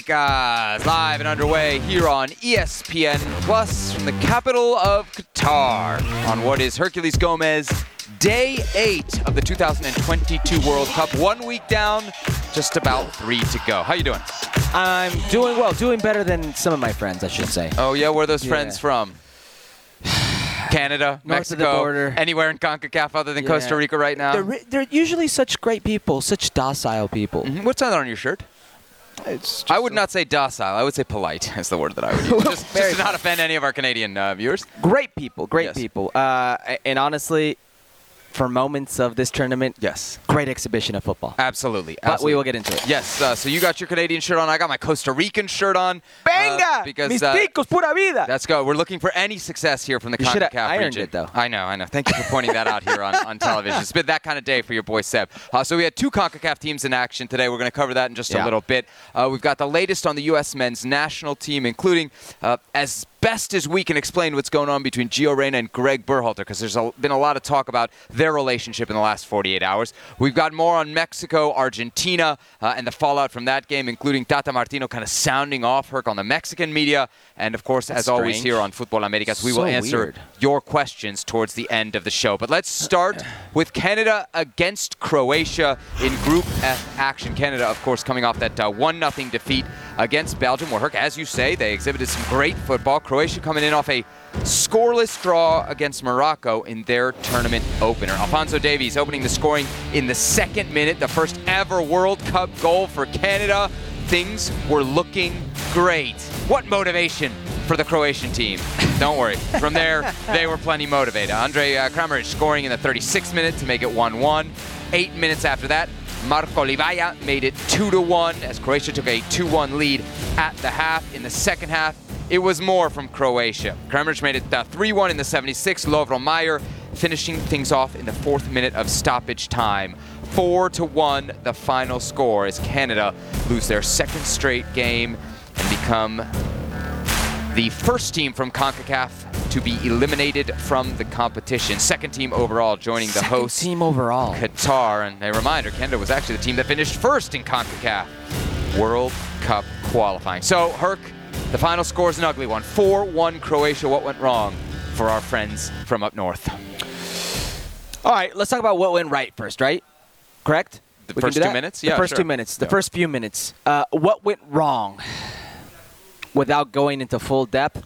Americas, live and underway here on ESPN Plus from the capital of Qatar on what is Herculez Gomez Day 8 of the 2022 World Cup. One week down, just about three to go. How you doing? I'm doing well, doing better than some of my friends, I should say. Oh yeah, where are those Yeah. friends from? Canada, North Mexico, border. anywhere in CONCACAF other than Costa Rica right now? They're, they're usually such great people, such docile people. Mhm. What's that on your shirt? It's I would not say docile. I would say polite. Is the word that I would use. Just, just to not offend any of our Canadian uh, viewers. great people, great Yes. people. Uh, and honestly, for moments of this tournament, Yes, great exhibition of football. absolutely. But we will get into it. Yes. Uh, so you got your Canadian shirt on. I got my Costa Rican shirt on. uh, because mis uh, ticos, pura vida! let's go. We're looking for any success here from the You should have CONCACAF ironed region. it, though. I know, I know. Thank you for pointing that out here on, on television. It's been that kind of day for your boy Seb. Uh, so we had two CONCACAF teams in action today. We're going to cover that in just a little bit. Uh, we've got the latest on the U.S. men's national team, including uh, as best as we can explain what's going on between Gio Reyna and Greg Berhalter, because there's a, been a lot of talk about their relationship in the last 48 hours. We've got more on Mexico, Argentina, uh, and the fallout from that game, including Tata Martino kind of sounding off Herc on the Mexican media. And of course, as always, here on Football Americas, we So will answer weird. your questions towards the end of the show. But let's start with Canada against Croatia in Group F action. Canada, of course, coming off that uh, 1 0 defeat against Belgium, where, Herc, as you say, they exhibited some great football. Croatia coming in off a scoreless draw against Morocco in their tournament opener. Alfonso Davies opening the scoring in the second minute, the first ever World Cup goal for Canada. Things were looking great. What motivation for the Croatian team. Don't worry. From there, they were plenty motivated. Andrej uh, Kramaric scoring in the 36th minute to make it 1-1. Eight minutes after that, Marko Livaja made it 2-1 as Croatia took a 2-1 lead at the half. In the second half, it was more from Croatia. Kramaric made it uh, 3-1 in the 76th. Lovro Majer finishing things off in the fourth minute of stoppage time. 4 to 1 the final score as Canada lose their second straight game and become the first team from CONCACAF to be eliminated from the competition. Second team overall joining the Second host team overall. Qatar. And a reminder, Canada was actually the team that finished first in CONCACAF World Cup qualifying. So, Herc, the final score is an ugly one. 4-1 Croatia. What went wrong for our friends from up north? All right, let's talk about what went right first, right? Correct? The We first two minutes? The Yeah, first sure. two minutes. The Yeah. first few minutes. Uh, what went wrong? Without going into full depth,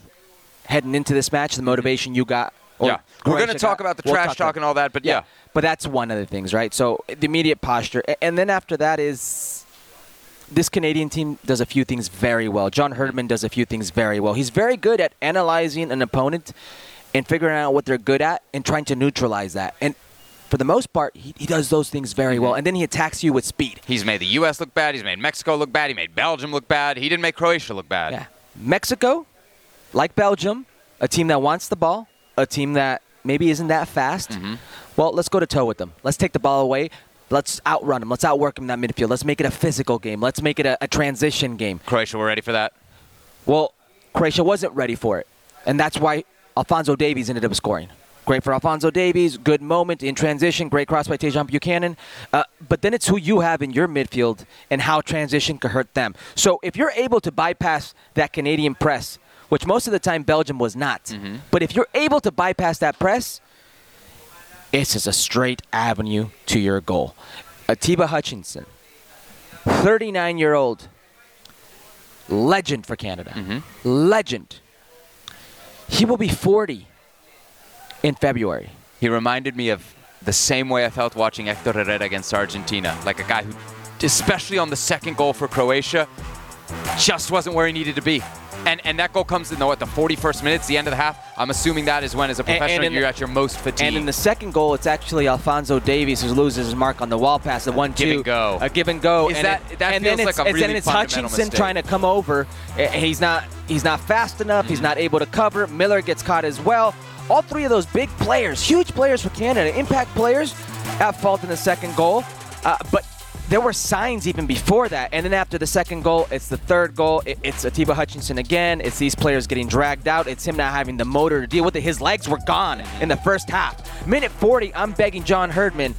heading into this match, the motivation you got. or yeah. We're going to talk got- about the we'll trash talk talk and all that, but yeah. But that's one of the things, right? So the immediate posture. And then after that is this Canadian team does a few things very well. John Herdman does a few things very well. He's very good at analyzing an opponent and figuring out what they're good at and trying to neutralize that. And for the most part, he, he does those things very well. Mm-hmm. And then he attacks you with speed. He's made the U.S. look bad. He's made Mexico look bad. He made Belgium look bad. He didn't make Croatia look bad. Yeah. Mexico, like Belgium, a team that wants the ball, a team that maybe isn't that fast. Mm-hmm. Well, let's go to toe with them. Let's take the ball away. Let's outrun them. Let's outwork them in that midfield. Let's make it a physical game. Let's make it a, a transition game. Croatia we're ready for that. Well, Croatia wasn't ready for it. And that's why Alfonso Davies ended up scoring. Great for Alfonso Davies. Good moment in transition. Great cross by Tajon Buchanan. Uh, but then it's who you have in your midfield and how transition could hurt them. So if you're able to bypass that Canadian press, which most of the time Belgium was not, but if you're able to bypass that press, it's just a straight avenue to your goal. Atiba Hutchinson, 39 year old, legend for Canada. Legend. He will be 40 in February. He reminded me of the same way I felt watching Hector Herrera against Argentina. Like a guy who, especially on the second goal for Croatia, just wasn't where he needed to be. And and that goal comes in the what the 41st minute, it's the end of the half. I'm assuming that is when, as a And- and professional, you're the- at your most fatigued. And in the second goal, it's actually Alfonso Davies who loses his mark on the wall pass, the one-two, Give and go. a give and go. Is and that- it- that and feels then like it's, a it's, then it's Hutchinson mistake. trying to come over. He's not he's not fast enough. He's mm-hmm. not able to cover. Miller gets caught as well. All three of those big players, huge players for Canada, impact players, at fault in the second goal. Uh, but there were signs even before that. And then after the second goal, it's the third goal. It- it's Atiba Hutchinson again. It's these players getting dragged out. It's him not having the motor to deal with it. His legs were gone in the first half. Minute 40, I'm begging John Herdman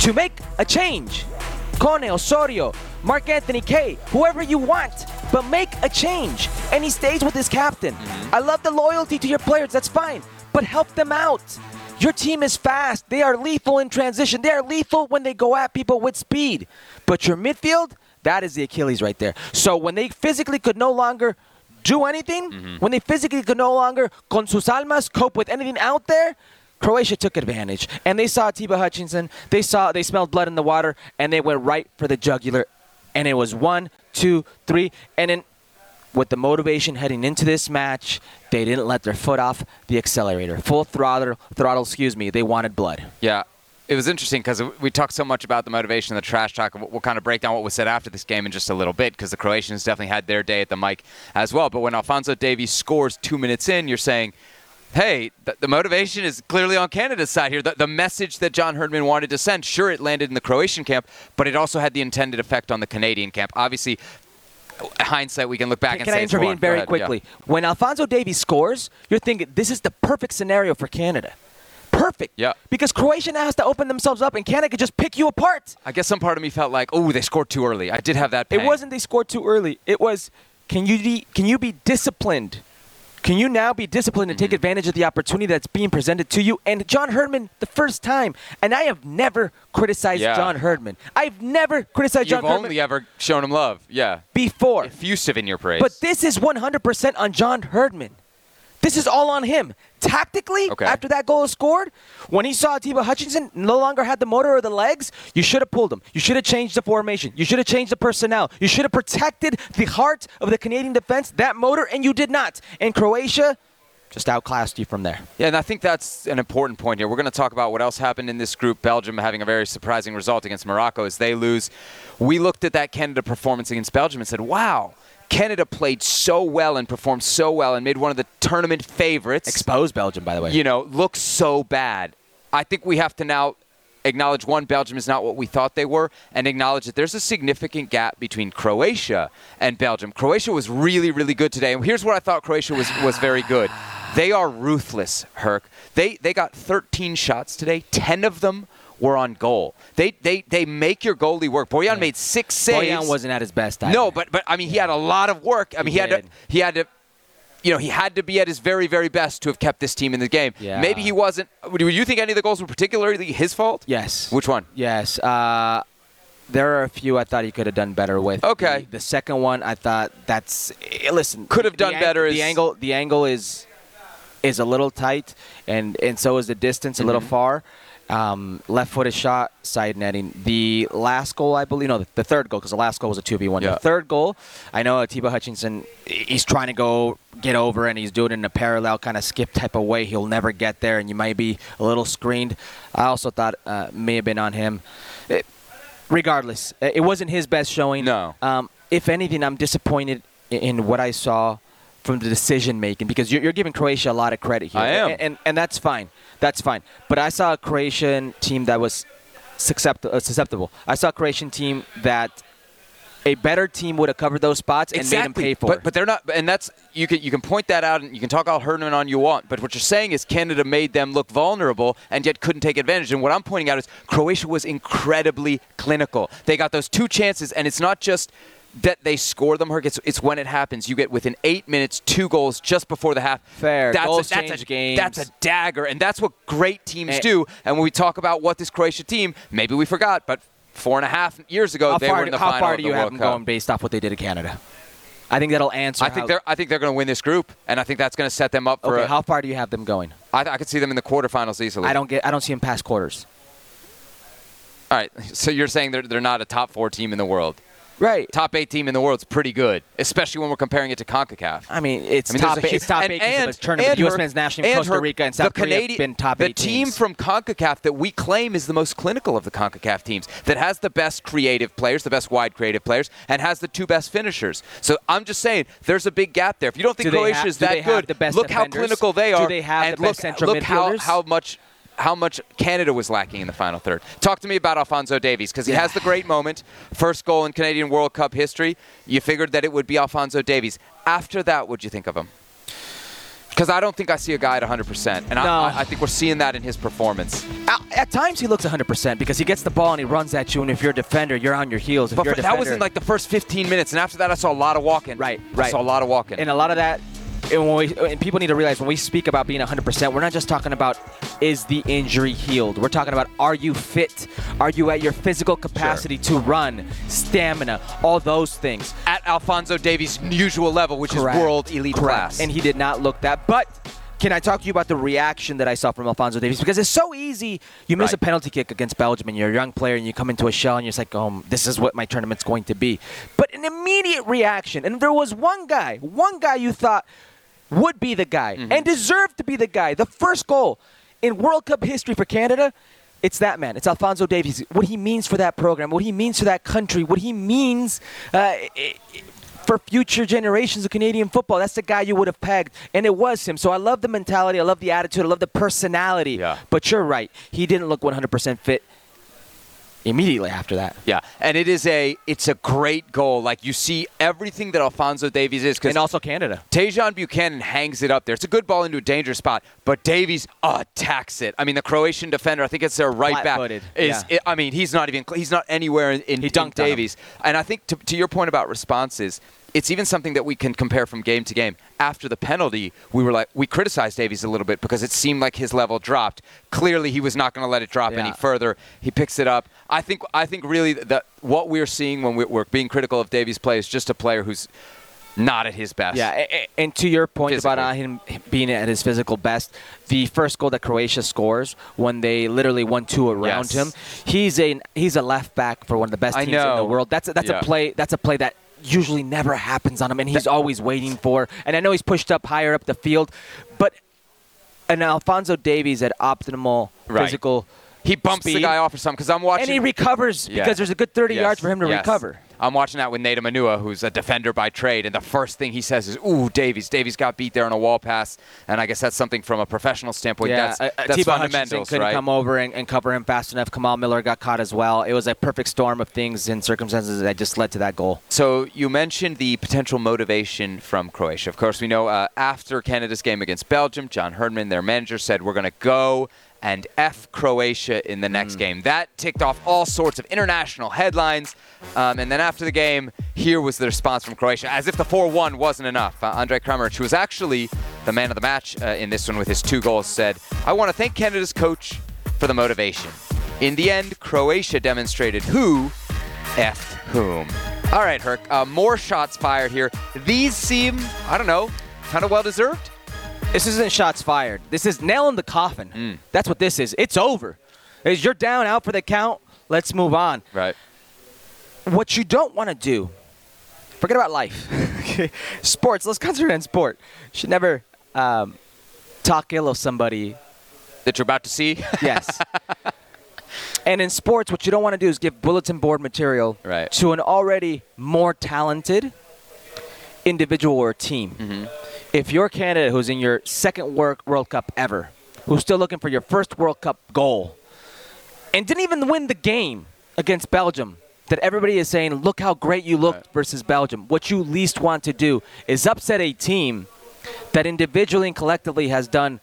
to make a change. Koné, Osorio, Mark Anthony Kaye, whoever you want. but make a change. And he stays with his captain. I love the loyalty to your players. That's fine, but help them out. Your team is fast. They are lethal in transition. They are lethal when they go at people with speed. But your midfield, that is the Achilles right there. So when they physically could no longer do anything, mm-hmm. when they physically could no longer con sus almas cope with anything out there, Croatia took advantage. And they saw Tiba Hutchinson, they saw they smelled blood in the water, and they went right for the jugular. And it was one, two, three, and then with the motivation heading into this match, they didn't let their foot off the accelerator. Full throttle, throttle, excuse me. They wanted blood. Yeah. It was interesting because we talked so much about the motivation, the trash talk. We'll kind of break down what was said after this game in just a little bit because the Croatians definitely had their day at the mic as well. But when Alfonso Davies scores two minutes in, you're saying, hey, the, the motivation is clearly on Canada's side here. The, the message that John Herdman wanted to send, sure, it landed in the Croatian camp, but it also had the intended effect on the Canadian camp. Obviously, hindsight, we can look back Can, and can say I intervene very ahead, yeah. quickly? When Alfonso Davies scores, you're thinking this is the perfect scenario for Canada. Perfect. Yeah. Because Croatia now has to open themselves up, and Canada could just pick you apart. I guess some part of me felt like, oh, they scored too early. I did have that. It wasn't they scored too early. It was can you be, can you be disciplined? Can you now be disciplined and take Mm-hmm. advantage of the opportunity that's being presented to you? And John Herdman, the first time, and I have never criticized Yeah. John Herdman. I've never criticized You've John Herdman You've only ever shown him love. Yeah. before. Effusive in your praise. But this is 100% on John Herdman. This is all on him. Tactically, Okay. after that goal is scored, when he saw Tiba Hutchinson no longer had the motor or the legs, you should have pulled him. You should have changed the formation. You should have changed the personnel. You should have protected the heart of the Canadian defense, that motor, and you did not. And Croatia just outclassed you from there. Yeah, and I think that's an important point here. We're going to talk about what else happened in this group. Belgium having a very surprising result against Morocco as they lose. We looked at that Canada performance against Belgium and said, wow, Canada played so well and performed so well and made one of the tournament favorites. Exposed Belgium, by the way. you know, look so bad. I think we have to now acknowledge one, Belgium is not what we thought they were, and acknowledge that there's a significant gap between Croatia and Belgium. Croatia was really, really good today, and here's what I thought Croatia was was very good. They are ruthless, Herc. They they got 13 shots today. 10 of them were on goal. They they they make your goalie work. Borjan made six saves. Borjan wasn't at his best. No, but but I mean, he had a lot of work. I mean, he, He had to he had to. You know, he had to be at his very, very best to have kept this team in the game. Yeah. Maybe he wasn't. Do you think any of the goals were particularly his fault? yes. Which one? Yes. Uh, there are a few I thought he could have done better with. Okay. The, the second one, I thought that's eh, listen. Could have done ang- better The is- angle, the angle is is a little tight, and and so is the distance a little Mm-hmm. far. Um, left-footed shot, side netting. The last goal, I believe, no, the, the third goal, because the last goal was a two v one. Yeah. The third goal, I know Atiba Hutchinson. He's trying to go get over, and he's doing it in a parallel kind of skip type of way. He'll never get there, and you might be a little screened. I also thought uh, may have been on him. It, regardless, it wasn't his best showing. No. Um, if anything, I'm disappointed in, in what I saw from the decision making because you're, you're giving Croatia a lot of credit here. I am. And, and, and that's fine. That's fine. But I saw a Croatian team that was uh, susceptible. I saw a Croatian team that a better team would have covered those spots and made them pay for But it. but they're not. And that's you can you can point that out and you can talk all Herdman on you want. But what you're saying is Canada made them look vulnerable and yet couldn't take advantage. And what I'm pointing out is Croatia was incredibly clinical. They got those two chances, and it's not just. That they score them, Herc. It's, it's when it happens. You get within eight minutes, two goals just before the half. Fair. That's Goals a, that's change a, games. That's a dagger, and that's what great teams And- do. And when we talk about what this Croatia team, maybe we forgot, but four and a half years ago how they far, were in the final. how final far of do you have World them Cup. going based off what they did to Canada? I think that'll answer. I think they're I think they're going to win this group, and I think that's going to set them up for. Okay, a, how far do you have them going? I, I could see them in the quarterfinals easily. I don't get. I don't see them past quarters. All right, so you're saying they're they're not a top four team in the world. Right. Top eight team in the world is pretty good, especially when we're comparing it to Concacaf. I mean, it's I mean, top. eight, it's top and, eight and, the tournament. and the U.S. Herc- men's national team, Costa Rica, and the South Korea Canadi- have been top The eight team teams. from Concacaf that we claim is the most clinical of the Concacaf teams, that has the best creative players, the best wide creative players, and has the two best finishers. So I'm just saying, there's a big gap there. If you don't think Do Croatia have- is do that good, the best look how clinical they Do are. they have and the look, best central look how, how much how much Canada was lacking in the final third. Talk to me about Alfonso Davies because he Yeah. has the great moment, first goal in Canadian World Cup history. You figured that it would be Alfonso Davies. After that, what'd you think of him? Because I don't think I see a guy at 100%. And No. I, I, think we're seeing that in his performance. At, times he looks 100% because he gets the ball and he runs at you, and if you're a defender, you're on your heels. If But you're for, a that was in like the first 15 minutes. And after that, I saw a lot of walking. Right, right. I saw a lot of walking. And a lot of that, and, when we, and people need to realize when we speak about being 100%, we're not just talking about is the injury healed. We're talking about are you fit? Are you at your physical capacity to run, stamina, all those things. at Alfonso Davies' usual level, which Correct. is world elite Correct. class. And he did not look that. But can I talk to you about the reaction that I saw from Alfonso Davies? Because it's so easy. You miss Right. a penalty kick against Belgium, and you're a young player, and you come into a shell, and you're just like, "Oh, this is what my tournament's going to be." But an immediate reaction, and there was one guy, one guy you thought would be the guy Mm-hmm. and deserved to be the guy. The first goal in World Cup history for Canada. It's that man. It's Alfonso Davies. What he means for that program, what he means for that country, what he means uh, for future generations of Canadian football. That's the guy you would have pegged, and it was him. So I love the mentality, I love the attitude, I love the personality. Yeah. But you're right. He didn't look 100% fit immediately after that. yeah, and it is a it's a great goal. Like you see everything that Alfonso Davies is And also Canada. Tajon Buchanan hangs it up there. It's a good ball into a dangerous spot, but Davies attacks it. I mean, the Croatian defender, I think it's their right back, Flat-footed, is. yeah. I mean, he's not even he's not anywhere in, in, He in dunked him. Davies. And I think to, to your point about responses, it's even something that we can compare from game to game. After the penalty, we were like we criticized Davies a little bit because it seemed like his level dropped. Clearly, he was not going to let it drop Yeah. any further. He picks it up. I think I think really that what we're seeing when we're, we're being critical of Davies' play is just a player who's not at his best. Yeah, and to your point about uh, him being at his physical best, the first goal that Croatia scores when they literally won two around Yes. him, he's a he's a left back for one of the best teams in the world. That's a, that's Yeah. a play that's a play that usually never happens on him, and he's always waiting for. And I know he's pushed up higher up the field, but an Alfonso Davies at optimal Right. physical. He bumps the guy off or something because I'm watching. and he recovers Yeah. because there's a good 30 Yes, yards for him to yes. recover. I'm watching that with Nate Manua, who's a defender by trade, and the first thing he says is, "Ooh, Davies! Davies got beat there on a wall pass," and I guess that's something from a professional standpoint. Yeah, that's uh, uh, that's Thibaut Hutchinson fundamentals, couldn't right? come over and, and cover him fast enough. Kamal Miller got caught as well. It was a perfect storm of things and circumstances that just led to that goal. So you mentioned the potential motivation from Croatia. Of course, we know uh, after Canada's game against Belgium, John Herdman, their manager, said we're going to go and F Croatia in the next game. That ticked off all sorts of international headlines. Um, and then after the game, here was the response from Croatia, as if the 4-1 wasn't enough. Uh, Andrej Kramaric, who was actually the man of the match uh, in this one with his two goals, said, I want to thank Canada's coach for the motivation. In the end, Croatia demonstrated who F whom. All right, Herc. Uh, more shots fired here. These seem, I don't know, kind of well deserved. This isn't shots fired. This is nail in the coffin. Mm. That's what this is. It's over. Is you're down, out for the count. Let's move on. Right. What you don't want to do, forget about life. Sports. Let's concentrate on sport. Should never um, talk ill of somebody That you're about to see. Yes. and in sports, what you don't want to do is give bulletin board material Right. to an already more talented individual or team. Mm-hmm. If you're Canada, who's in your second World World Cup ever, who's still looking for your first World Cup goal, and didn't even win the game against Belgium, that everybody is saying, look how great you looked Right. versus Belgium. What you least want to do is upset a team that individually and collectively has done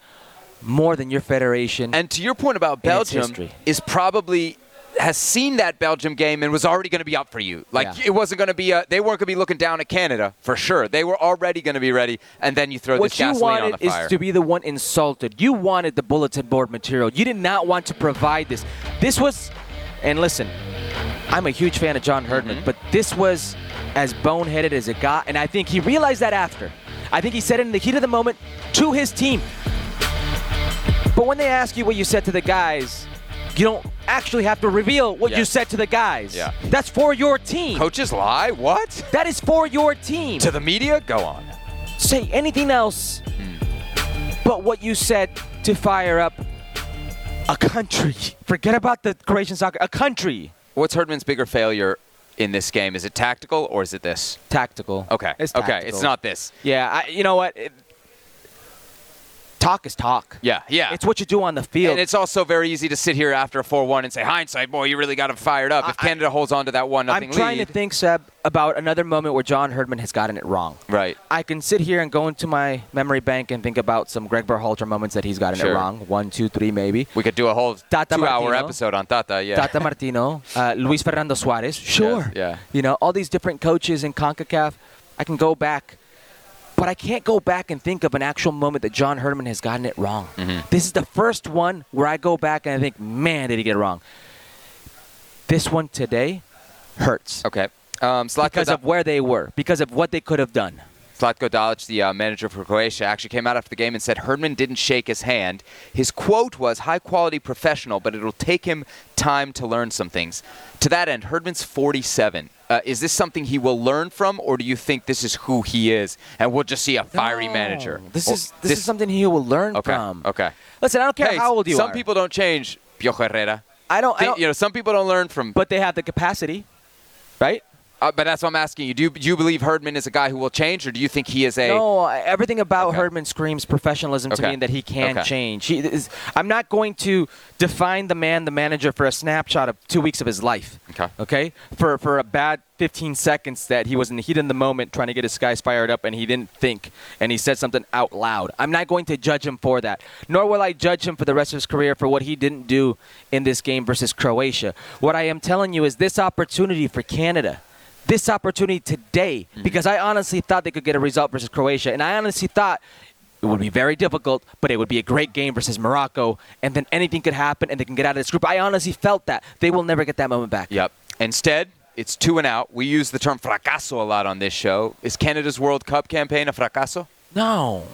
more than your federation. And to your point about Belgium, is probably has seen that Belgium game and was already going to be up for you. Like Yeah. it wasn't going to be. A, they weren't going to be looking down at Canada for sure. They were already going to be ready, and then you throw what this you gasoline on the fire. What you wanted is to be the one insulted. You wanted the bulletin board material. You did not want to provide this. This was, and listen, I'm a huge fan of John Herdman, Mm-hmm. but this was as boneheaded as it got, and I think he realized that after. I think he said it in the heat of the moment to his team. But when they ask you what you said to the guys, you don't actually have to reveal what you said to the guys. Yeah. That's for your team. Coaches lie. What? That is for your team. to the media? Go on. say anything else but what you said to fire up a country. Forget about the Croatian soccer. A country. What's Herdman's bigger failure in this game? Is it tactical or is it this? Tactical. Okay. It's okay. It's not this. Yeah, I, you know what? It- talk is talk. Yeah, yeah. It's what you do on the field. And it's also very easy to sit here after a 4-1 and say, hindsight, boy, you really got him fired up. If I- Canada holds on to that 1 nothing I'm trying lead. to think, Seb, about another moment where John Herdman has gotten it wrong. Right. I can sit here and go into my memory bank and think about some Greg Berhalter moments that he's gotten Sure. it wrong. One, two, three, maybe. We could do a whole Tata two-hour episode on Tata, yeah. Tata Martino, uh, Luis Fernando Suarez. Sure. yeah. You know, all these different coaches in CONCACAF. I can go back. But I can't go back and think of an actual moment that John Herdman has gotten it wrong. Mm-hmm. This is the first one where I go back and I think, man, did he get it wrong. This one today hurts Okay. Um, because of where they were, because of what they could have done. Zlatko Dalic, the uh, manager for Croatia, actually came out after the game and said Herdman didn't shake his hand. His quote was, high quality professional, but it'll take him time to learn some things. To that end, Herdman's 47. Uh, is this something he will learn from, or do you think this is who he is, and we'll just see a fiery No. manager? This Or- is this, is something he will learn Okay. from. Okay. Listen, I don't care Hey, how old you some are. Some people don't change. Piojo Herrera. I don't. I don't you know, some people don't learn from. but they have the capacity, right? Uh, but that's what I'm asking you. Do, you. do you believe Herdman is a guy who will change, or do you think he is a? No, everything about Okay. Herdman screams professionalism to Okay. me and that he can Okay. change. He is, I'm not going to define the man, the manager, for a snapshot of two weeks of his life. Okay. Okay. For for a bad 15 seconds that he was in the heat of the moment trying to get his guys fired up and he didn't think and he said something out loud. I'm not going to judge him for that. Nor will I judge him for the rest of his career for what he didn't do in this game versus Croatia. What I am telling you is this opportunity for Canada this opportunity today mm-hmm. because I honestly thought they could get a result versus Croatia, and I honestly thought it would be very difficult, but it would be a great game versus Morocco, and then anything could happen, and they can get out of this group. I honestly felt that they will never get that moment back. Yep. Instead, it's two and out. We use the term fracaso a lot on this show. Is Canada's World Cup campaign a fracaso? No,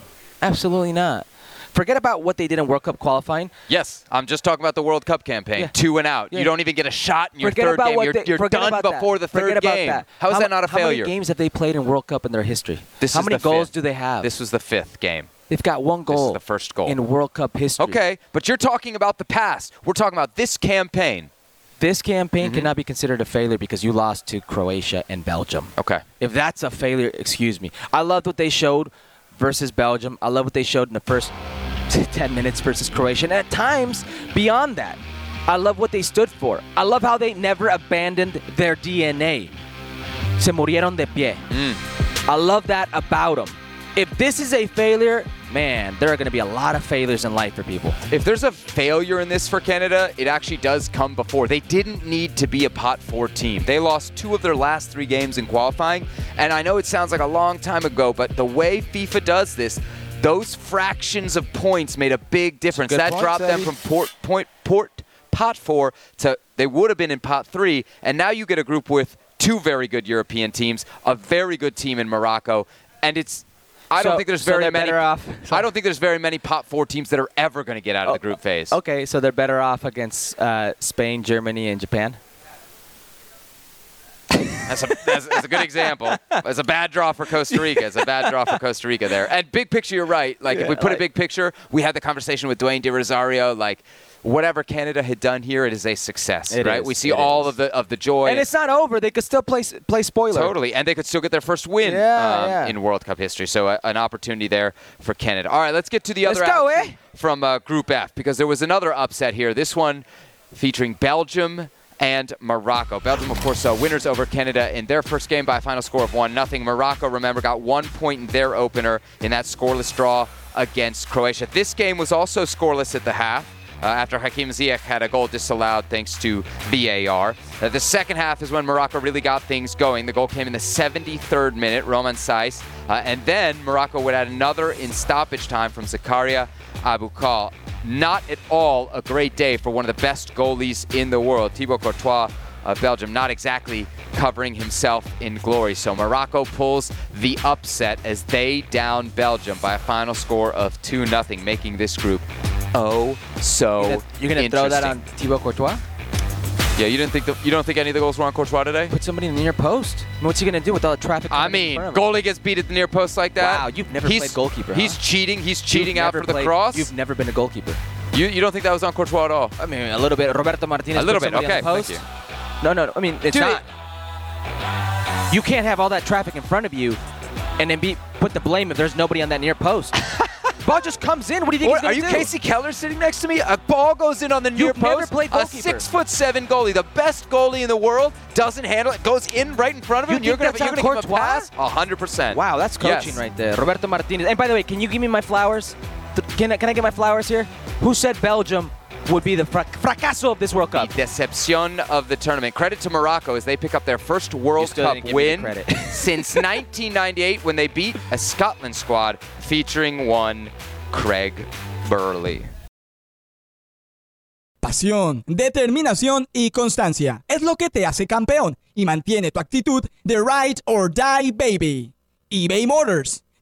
absolutely not. Forget about what they did in World Cup qualifying. Yes. I'm just talking about the World Cup campaign. Yeah. Two and out. Yeah. You don't even get a shot in your Forget third about game. what You're, they, you're done before that. the third forget about game. That. How is that not a How failure? How many games have they played in World Cup in their history? This How many goals fifth. do they have? This was the fifth game. They've got one This is goal the first goal. in World Cup history. Okay, but you're talking about the past. We're talking about this campaign. This campaign Mm-hmm. cannot be considered a failure because you lost to Croatia and Belgium. Okay. If that's a failure, excuse me. I loved what they showed versus Belgium. I love what they showed in the first 10 minutes versus Croatia. And at times, beyond that, I love what they stood for. I love how they never abandoned their DNA. Se murieron de pie. Mm. I love that about them. If this is a failure, man, there are going to be a lot of failures in life for people. If there's a failure in this for Canada, it actually does come before. They didn't need to be a pot four team. They lost two of their last three games in qualifying. And I know it sounds like a long time ago, but the way FIFA does this, those fractions of points made a big difference. good That point, dropped them from port, point, port, pot four to they would have been in pot three. And now you get a group with two very good European teams, a very good team in Morocco. And it's I don't So- think there's so very many. better off- I don't think there's very many pot four teams that are ever going to get out of the Oh, group phase. Okay, so they're better off against uh, Spain, Germany, and Japan? That's a, that's, that's a good example. It's a bad draw for Costa Rica. It's a bad draw for Costa Rica there. And big picture, you're right. Like if we Yeah, put a big picture, we had the conversation with Dwayne De Rosario. Like whatever Canada had done here, it is a success, It right? is, We see all is. of the of the joy. And it's not over. They could still play play spoiler. Totally, and they could still get their first win Yeah, um, yeah. in World Cup history. So uh, an opportunity there for Canada. All right, let's get to the Let's other go, eh? from uh, Group F because there was another upset here. This one featuring Belgium and Morocco. Belgium, of course, uh, winners over Canada in their first game by a final score of one nothing. Morocco, remember, got one point in their opener in that scoreless draw against Croatia. This game was also scoreless at the half uh, after Hakim Ziyech had a goal disallowed thanks to VAR. Uh, the second half is when Morocco really got things going. The goal came in the 73rd minute, Romain Saiss, uh, and then Morocco would add another in stoppage time from Zakaria Aboukhlal. Not at all a great day for one of the best goalies in the world, Thibaut Courtois of Belgium, not exactly covering himself in glory. So Morocco pulls the upset as they down Belgium by a final score of 2 0, making this group oh so You're gonna, you're gonna throw that on. Thibaut Courtois? Yeah, you didn't think the, you don't think any of the goals were on Courtois today? Put somebody in the near post. I mean, What's he gonna do with all the traffic? I mean, front of him? goalie gets beat at the near post like that. Wow, you've never he's, played goalkeeper, He's huh? cheating. He's You've cheating out never for the cross. You've never been a goalkeeper. You, you don't think that was on Courtois at all? I mean, a little bit. Roberto Martinez. A little bit. Okay, thank post. No, no, no. I mean, it's Dude, not. You can't have all that traffic in front of you, and then be put the blame if there's nobody on that near post. Ball just comes in. What do you think Or, are you do? Kasey Keller sitting next to me? A ball goes in on the near You've never post. played a six foot seven goalie, the best goalie in the world, doesn't handle it. Goes in right in front of him. you're gonna, you're gonna give him a Courtois? pass? Hundred percent. Wow, that's coaching Yes. right there. Roberto Martinez. And by the way, can you give me my flowers? Can I, can I get my flowers here? Who said Belgium would be the fra- fracaso of this World Cup. The Cup? decepcion of the tournament. Credit to Morocco as they pick up their first World Cup didn't give me the win since 1998 when they beat a Scotland squad featuring one Craig Burley. Pasión, determinación y constancia es lo que te hace campeón y mantiene tu actitud de ride or die baby. eBay Motors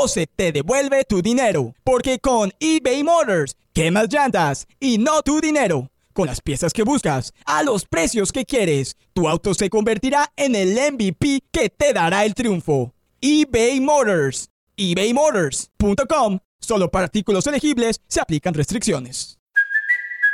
o se te devuelve tu dinero. Porque con eBay Motors, quemas llantas y no tu dinero. Con las piezas que buscas, a los precios que quieres, tu auto se convertirá en el MVP que te dará el triunfo. eBay Motors. ebaymotors.com. Solo para artículos elegibles se aplican restricciones.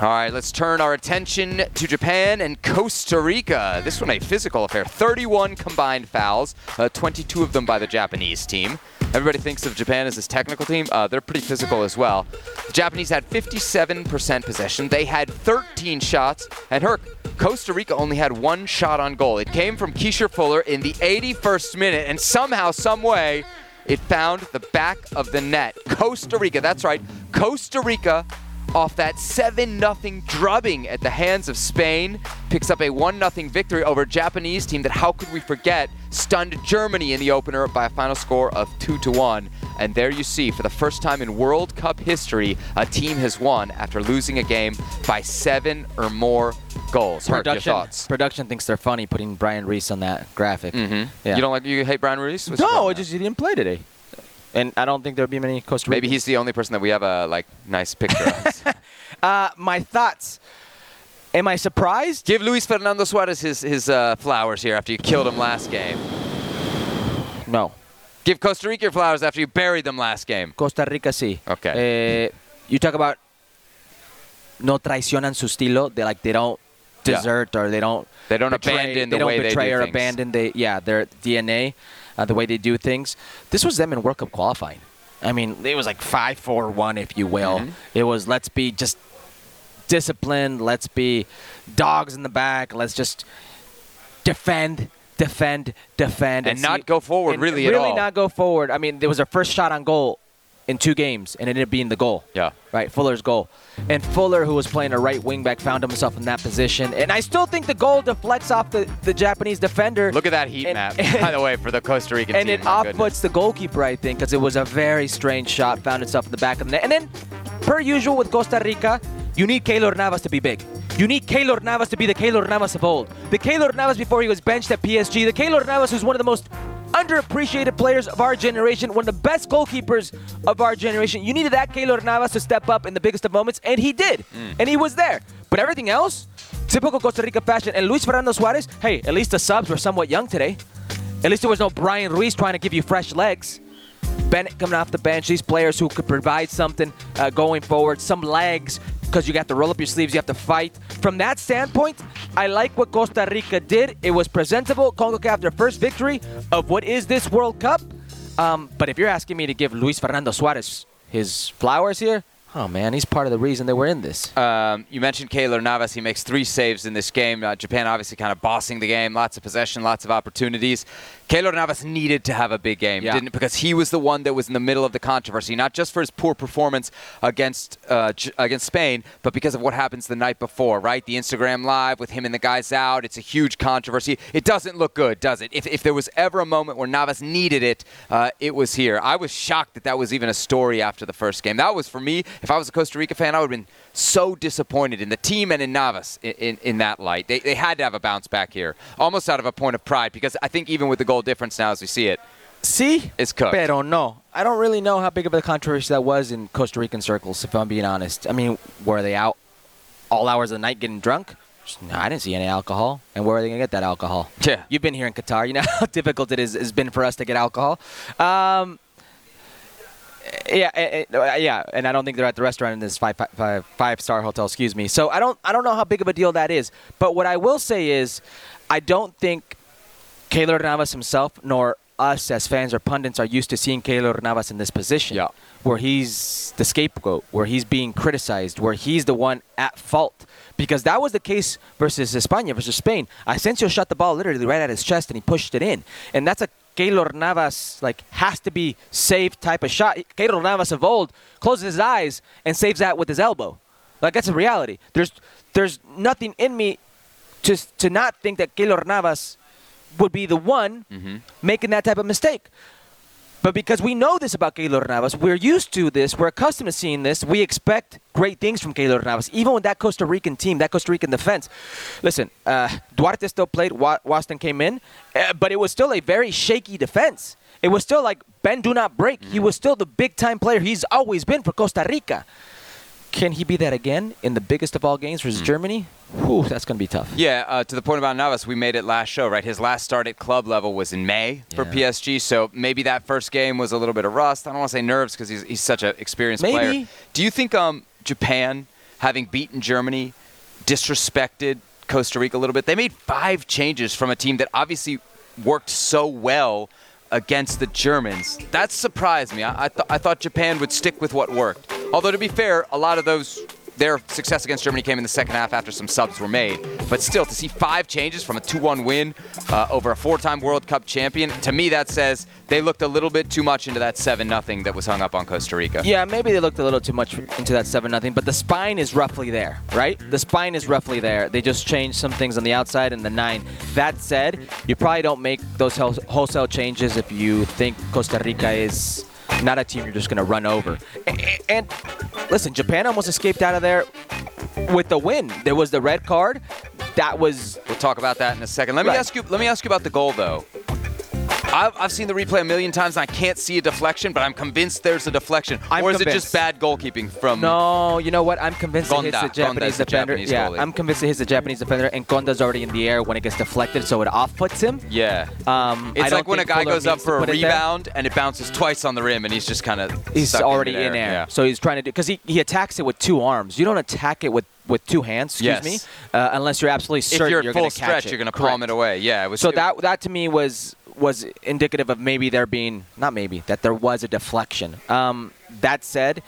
All right, let's turn our attention to Japan and Costa Rica. This one a physical affair. 31 combined fouls, uh, 22 of them by the Japanese team. Everybody thinks of Japan as this technical team. Uh, they're pretty physical as well. The Japanese had 57% possession. They had 13 shots. And Herc, Costa Rica only had one shot on goal. It came from Keysher Fuller in the 81st minute, and somehow, some way, it found the back of the net. Costa Rica, that's right. Costa Rica off that 7 0 drubbing at the hands of Spain, picks up a 1 0 victory over a Japanese team that, how could we forget, stunned Germany in the opener by a final score of 2 to 1. And there you see, for the first time in World Cup history, a team has won after losing a game by seven or more goals. Your Production, production thinks they're funny putting Bryan Ruiz on that graphic. Mhm. Yeah. You don't like you hate Bryan Ruiz? What's No, it just he didn't play today, and I don't think there'll be many Costa Rica. maybe he's the only person that we have a like nice picture of. Uh, my thoughts. Am I surprised? Give Luis Fernando Suarez his his uh, flowers here after you killed him last game. No. Give Costa Rica your flowers after you buried them last game. Costa Rica sí. Okay. Eh, you talk about no traicionan su estilo. They like they don't Yeah. desert or they don't They don't betray, abandon the they don't way they betray do or things. abandon they yeah their DNA, uh, the way they do things. This was them in World Cup qualifying. I mean, it was like five, four, one, if you will. Mm-hmm. It was let's be just disciplined. Let's be dogs in the back. Let's just defend, defend, defend, And not go forward really at really all. not go forward. I mean, there was their first shot on goal in two games, and it ended up being the goal. Yeah. Right, Fuller's goal. And Fuller, who was playing a right wing back, found himself in that position. And I still think the goal deflects off the, the Japanese defender. Look at that heat And- map, by the way, for the Costa Rican and team. it My off puts the goalkeeper, I think, because it was a very strange shot, found itself in the back of the net. And then, per usual with Costa Rica, you need Keylor Navas to be big. You need Keylor Navas to be the Keylor Navas of old. The Keylor Navas before he was benched at PSG. The Keylor Navas who's one of the most underappreciated players of our generation, one of the best goalkeepers of our generation. You needed that Keylor Navas to step up in the biggest of moments, and he did. And he was there. But everything else, typical Costa Rica fashion. And Luis Fernando Suarez, hey, at least the subs were somewhat young today. At least there was no Bryan Ruiz trying to give you fresh legs. Bennette coming off the bench, these players who could provide something uh, going forward, some legs, because you got to roll up your sleeves, you have to fight. From that standpoint, I like what Costa Rica did. It was presentable. CONCACAF, their first victory of what is this World Cup. Um, but if you're asking me to give Luis Fernando Suarez his flowers here, Oh man, he's part of the reason that we're in this. Um, you mentioned Keylor Navas. He makes three saves in this game. Uh, Japan obviously kind of bossing the game. Lots of possession, lots of opportunities. Keylor Navas needed to have a big game, Yeah. didn't? Because he was the one that was in the middle of the controversy, not just for his poor performance against uh, against Spain, but because of what happens the night before. Right, the Instagram live with him and the guys out. It's a huge controversy. It doesn't look good, does it? If, if there was ever a moment where Navas needed it, uh, it was here. I was shocked that that was even a story after the first game. That was for me. If I was a Costa Rica fan, I would have been so disappointed in the team and in Navas in, in, in that light. They, they had to have a bounce back here, almost out of a point of pride, because I think even with the goal difference now as we see it, See, It's cooked. Pero no, I don't really know how big of a controversy that was in Costa Rican circles. If I'm being honest, I mean, were they out all hours of the night getting drunk? No, I didn't see any alcohol. And where are they gonna get that alcohol? Yeah. You've been here in Qatar. You know how difficult it is has been for us to get alcohol. Um, yeah, eh, eh, yeah, and I don't think they're at the restaurant in this five, five, five, five star hotel. Excuse me. So I don't I don't know how big of a deal that is. But what I will say is, I don't think Keylor Navas himself, nor us as fans or pundits, are used to seeing Keylor Navas in this position. Yeah. Where he's the scapegoat, where he's being criticized, where he's the one at fault. Because that was the case versus España, versus Spain. Asensio shot the ball literally right at his chest and he pushed it in. And that's a Keylor Navas, like, has to be saved type of shot. Keylor Navas of old closes his eyes and saves that with his elbow. Like, that's a reality. There's, there's nothing in me to, to not think that Keylor Navas would be the one mm-hmm. making that type of mistake. But because we know this about Keylor Navas, we're used to this, we're accustomed to seeing this, we expect great things from Keylor Navas, even with that Costa Rican team, that Costa Rican defense. Listen, uh, Duarte still played, Wa- Waston came in, uh, but it was still a very shaky defense. It was still like, Ben, do not break. He was still the big time player he's always been for Costa Rica. Can he be that again in the biggest of all games versus Germany? Whew, that's going to be tough. Yeah, uh, to the point about Navas, we made it last show, right? His last start at club level was in May for PSG, so maybe that first game was a little bit of rust. I don't want to say nerves because he's, he's such an experienced Maybe. player. Do you think um, Japan, having beaten Germany, disrespected Costa Rica a little bit? They made five changes from a team that obviously worked so well against the Germans. That surprised me. I, I, th- I thought Japan would stick with what worked. Although, to be fair, a lot of those their success against Germany came in the second half after some subs were made. But still, to see five changes from a 2-1 win uh, over a four-time World Cup champion, to me that says they looked a little bit too much into that 7-0 that was hung up on Costa Rica. Yeah, maybe they looked a little too much into that 7-0, but the spine is roughly there, right? The spine is roughly there. They just changed some things on the outside and the nine. That said, you probably don't make those wholesale changes if you think Costa Rica is not a team you're just going to run over. And, and listen, Japan almost escaped out of there with the win. There was the red card. That was We'll talk about that in a second. Let me Right. ask you. Let me ask you about the goal, though. I've, I've seen the replay a million times, and I can't see a deflection, but I'm convinced there's a deflection. I'm or is it just bad goalkeeping from? No, you know what? I'm convinced hits Gonda. the Japanese Gonda's the defender. Japanese yeah, goalie. I'm convinced it hits the Japanese defender, and Gonda's already in the air when it gets deflected, so it off puts him. Yeah. Um, it's like when a guy Fuller goes up for a rebound and it bounces twice on the rim, and he's just kind of He's already in there. air, Yeah. so he's trying to do because he, he attacks it with two arms. You don't attack it with, with two hands, excuse Yes. me, uh, unless you're absolutely if certain you're you're going to catch stretch, it. you're going to palm it away. Yeah. It was, So it- that that to me was was indicative of maybe there being not maybe that there was a deflection. Um, that said,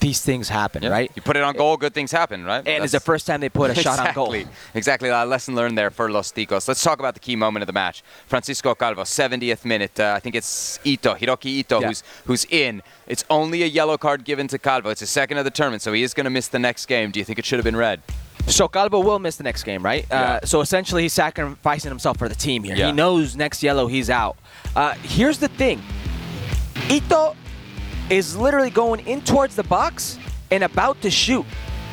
these things happen, right? You put it on goal, good things happen, right? And it's the first time they put a shot on goal. Exactly. A lesson learned there for Los Ticos. Let's talk about the key moment of the match. Francisco Calvo, 70th minute. Uh, I think it's Ito, Hiroki Ito, Yeah. who's who's in. It's only a yellow card given to Calvo. It's his second of the tournament, so he is going to miss the next game. Do you think it should have been red? So Calvo will miss the next game, right? Yeah. Uh, so essentially, he's sacrificing himself for the team here. Yeah. He knows next yellow he's out. Uh, here's the thing: Ito is literally going in towards the box and about to shoot.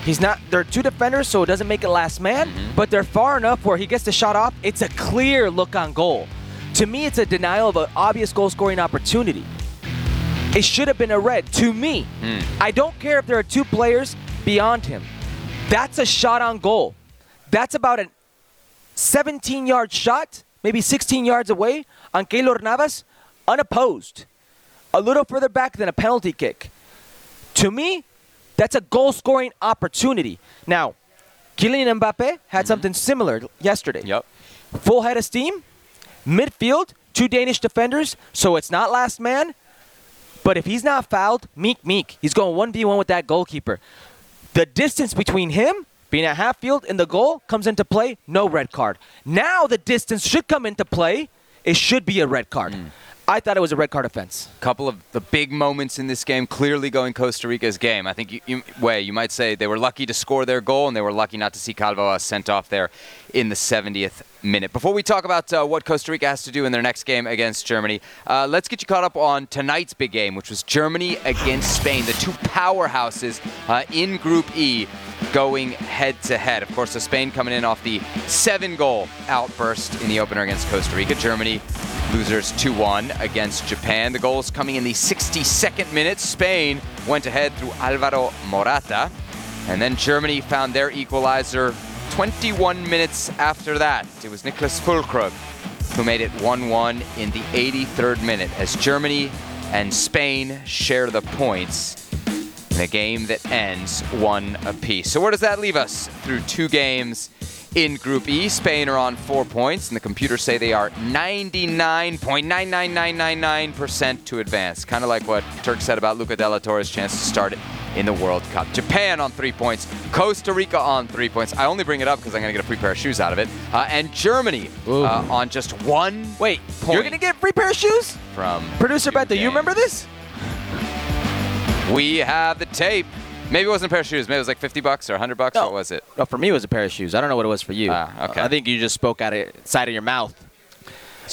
He's not. There are two defenders, so it doesn't make it last man. Mm-hmm. But they're far enough where he gets the shot off. It's a clear look on goal. To me, it's a denial of an obvious goal-scoring opportunity. It should have been a red. To me, Hmm. I don't care if there are two players beyond him. That's a shot on goal. That's about a 17 yard shot, maybe 16 yards away on Keylor Navas, unopposed. A little further back than a penalty kick. To me, that's a goal scoring opportunity. Now, Kylian Mbappe had mm-hmm. something similar yesterday. Yep. Full head of steam, midfield, two Danish defenders, so it's not last man. But if he's not fouled, meek meek. He's going 1v1 with that goalkeeper. The distance between him being at half field and the goal comes into play, no red card. Now the distance should come into play. It should be a red card. Hmm. I thought it was a red card offense. couple of the big moments in this game clearly going Costa Rica's game. I think you, you way you might say they were lucky to score their goal and they were lucky not to see Calvoa sent off there in the 70th minute. Before we talk about uh, what Costa Rica has to do in their next game against Germany, uh, let's get you caught up on tonight's big game, which was Germany against Spain, the two powerhouses uh, in Group E going head to head. Of course, the Spain coming in off the seven goal outburst in the opener against Costa Rica. Germany losers 2 1 against Japan. The goals coming in the 62nd minute. Spain went ahead through Alvaro Morata. And then Germany found their equalizer 21 minutes after that. It was Niclas Füllkrug who made it 1 1 in the 83rd minute as Germany and Spain share the points in a game that ends one apiece. So where does that leave us through two games in Group E? Spain are on four points, and the computers say they are 99.99999% to advance. Kind of like what Turk said about Luca de la Torre's chance to start it in the World Cup. Japan on three points, Costa Rica on three points. I only bring it up because I'm going to get a free pair of shoes out of it. Uh, and Germany uh, on just one Wait, point you're gonna get a free pair of shoes? from Producer two Beto, you remember this? We have the tape. Maybe it wasn't a pair of shoes. Maybe it was like 50 bucks or 100 bucks. No. What was it? No, for me it was a pair of shoes. I don't know what it was for you. Ah, okay. I think you just spoke out of side of your mouth.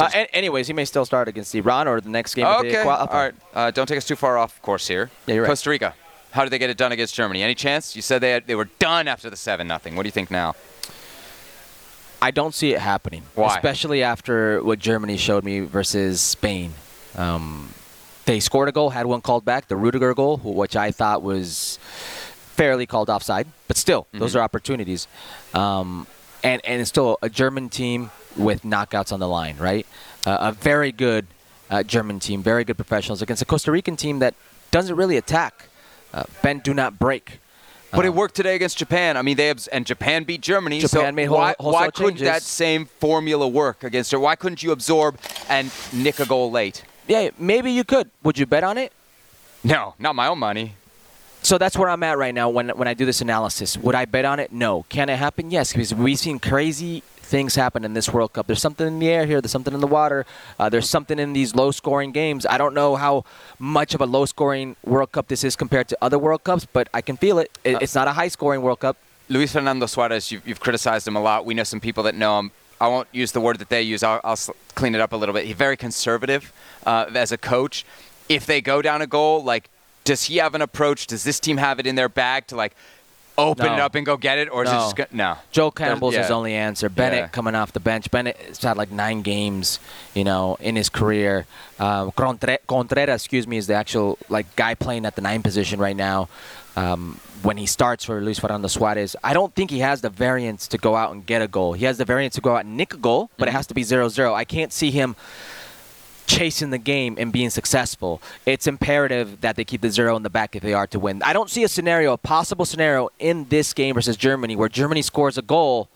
Uh, an- anyways, he may still start against Iran or the next game. of the Okay. All right. Uh, don't take us too far off course here. Yeah, you're right. Costa Rica. How did they get it done against Germany? Any chance? You said they had, they were done after the seven nothing. What do you think now? I don't see it happening. Why? Especially after what Germany showed me versus Spain. Um, they scored a goal, had one called back, the Rudiger goal, which I thought was fairly called offside, but still, those are opportunities. Um, and and it's still a German team with knockouts on the line, right? Uh, a very good uh, German team, very good professionals against a Costa Rican team that doesn't really attack. Uh, bend, do not break. But it Um, worked today against Japan. I mean, they abs- and Japan beat Germany. Japan so made whole- why, why couldn't changes. that same formula work against her? Why couldn't you absorb and nick a goal late? Yeah, maybe you could. Would you bet on it? No, not my own money. So that's where I'm at right now when, when I do this analysis. Would I bet on it? No. Can it happen? Yes, because we've seen crazy things happen in this World Cup. There's something in the air here, there's something in the water, uh, there's something in these low scoring games. I don't know how much of a low scoring World Cup this is compared to other World Cups, but I can feel it. it it's not a high scoring World Cup. Luis Fernando Suarez, you've, you've criticized him a lot. We know some people that know him. I won't use the word that they use. I'll, I'll clean it up a little bit. He's very conservative uh, as a coach. If they go down a goal, like, does he have an approach? Does this team have it in their bag to like open it up and go get it, or is it just go- no? Joel Campbell's his only answer. Bennette Yeah. coming off the bench. Bennette's had like nine games, you know, in his career. Uh, Contre- Contreras, excuse me, is the actual like guy playing at the nine position right now. Um, when he starts for Luis Fernando Suarez, I don't think he has the variance to go out and get a goal. He has the variance to go out and nick a goal, but it has to be 0-0. I can't see him chasing the game and being successful. It's imperative that they keep the zero in the back if they are to win. I don't see a scenario, a possible scenario in this game versus Germany where Germany scores a goal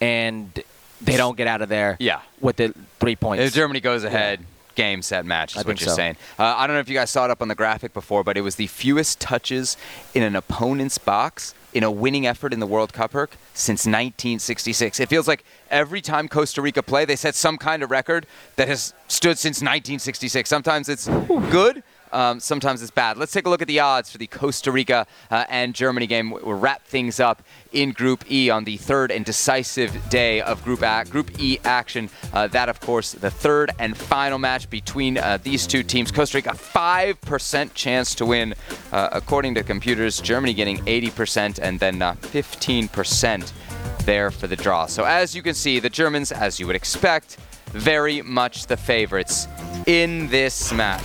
and they don't get out of there Yeah. with the three points. If Germany goes ahead, game, set, match is I what you're so. saying. Uh, I don't know if you guys saw it up on the graphic before, but it was the fewest touches in an opponent's box in a winning effort in the World Cup, Herc, since 1966. It feels like every time Costa Rica play, they set some kind of record that has stood since 1966. Sometimes it's good. Um, sometimes it's bad. Let's take a look at the odds for the Costa Rica uh, and Germany game. We'll wrap things up in Group E on the third and decisive day of Group A- Group E action. Uh, that, of course, the third and final match between uh, these two teams. Costa Rica, 5% chance to win, uh, according to computers. Germany getting 80% and then uh, 15% there for the draw. So, as you can see, the Germans, as you would expect, very much the favorites in this match.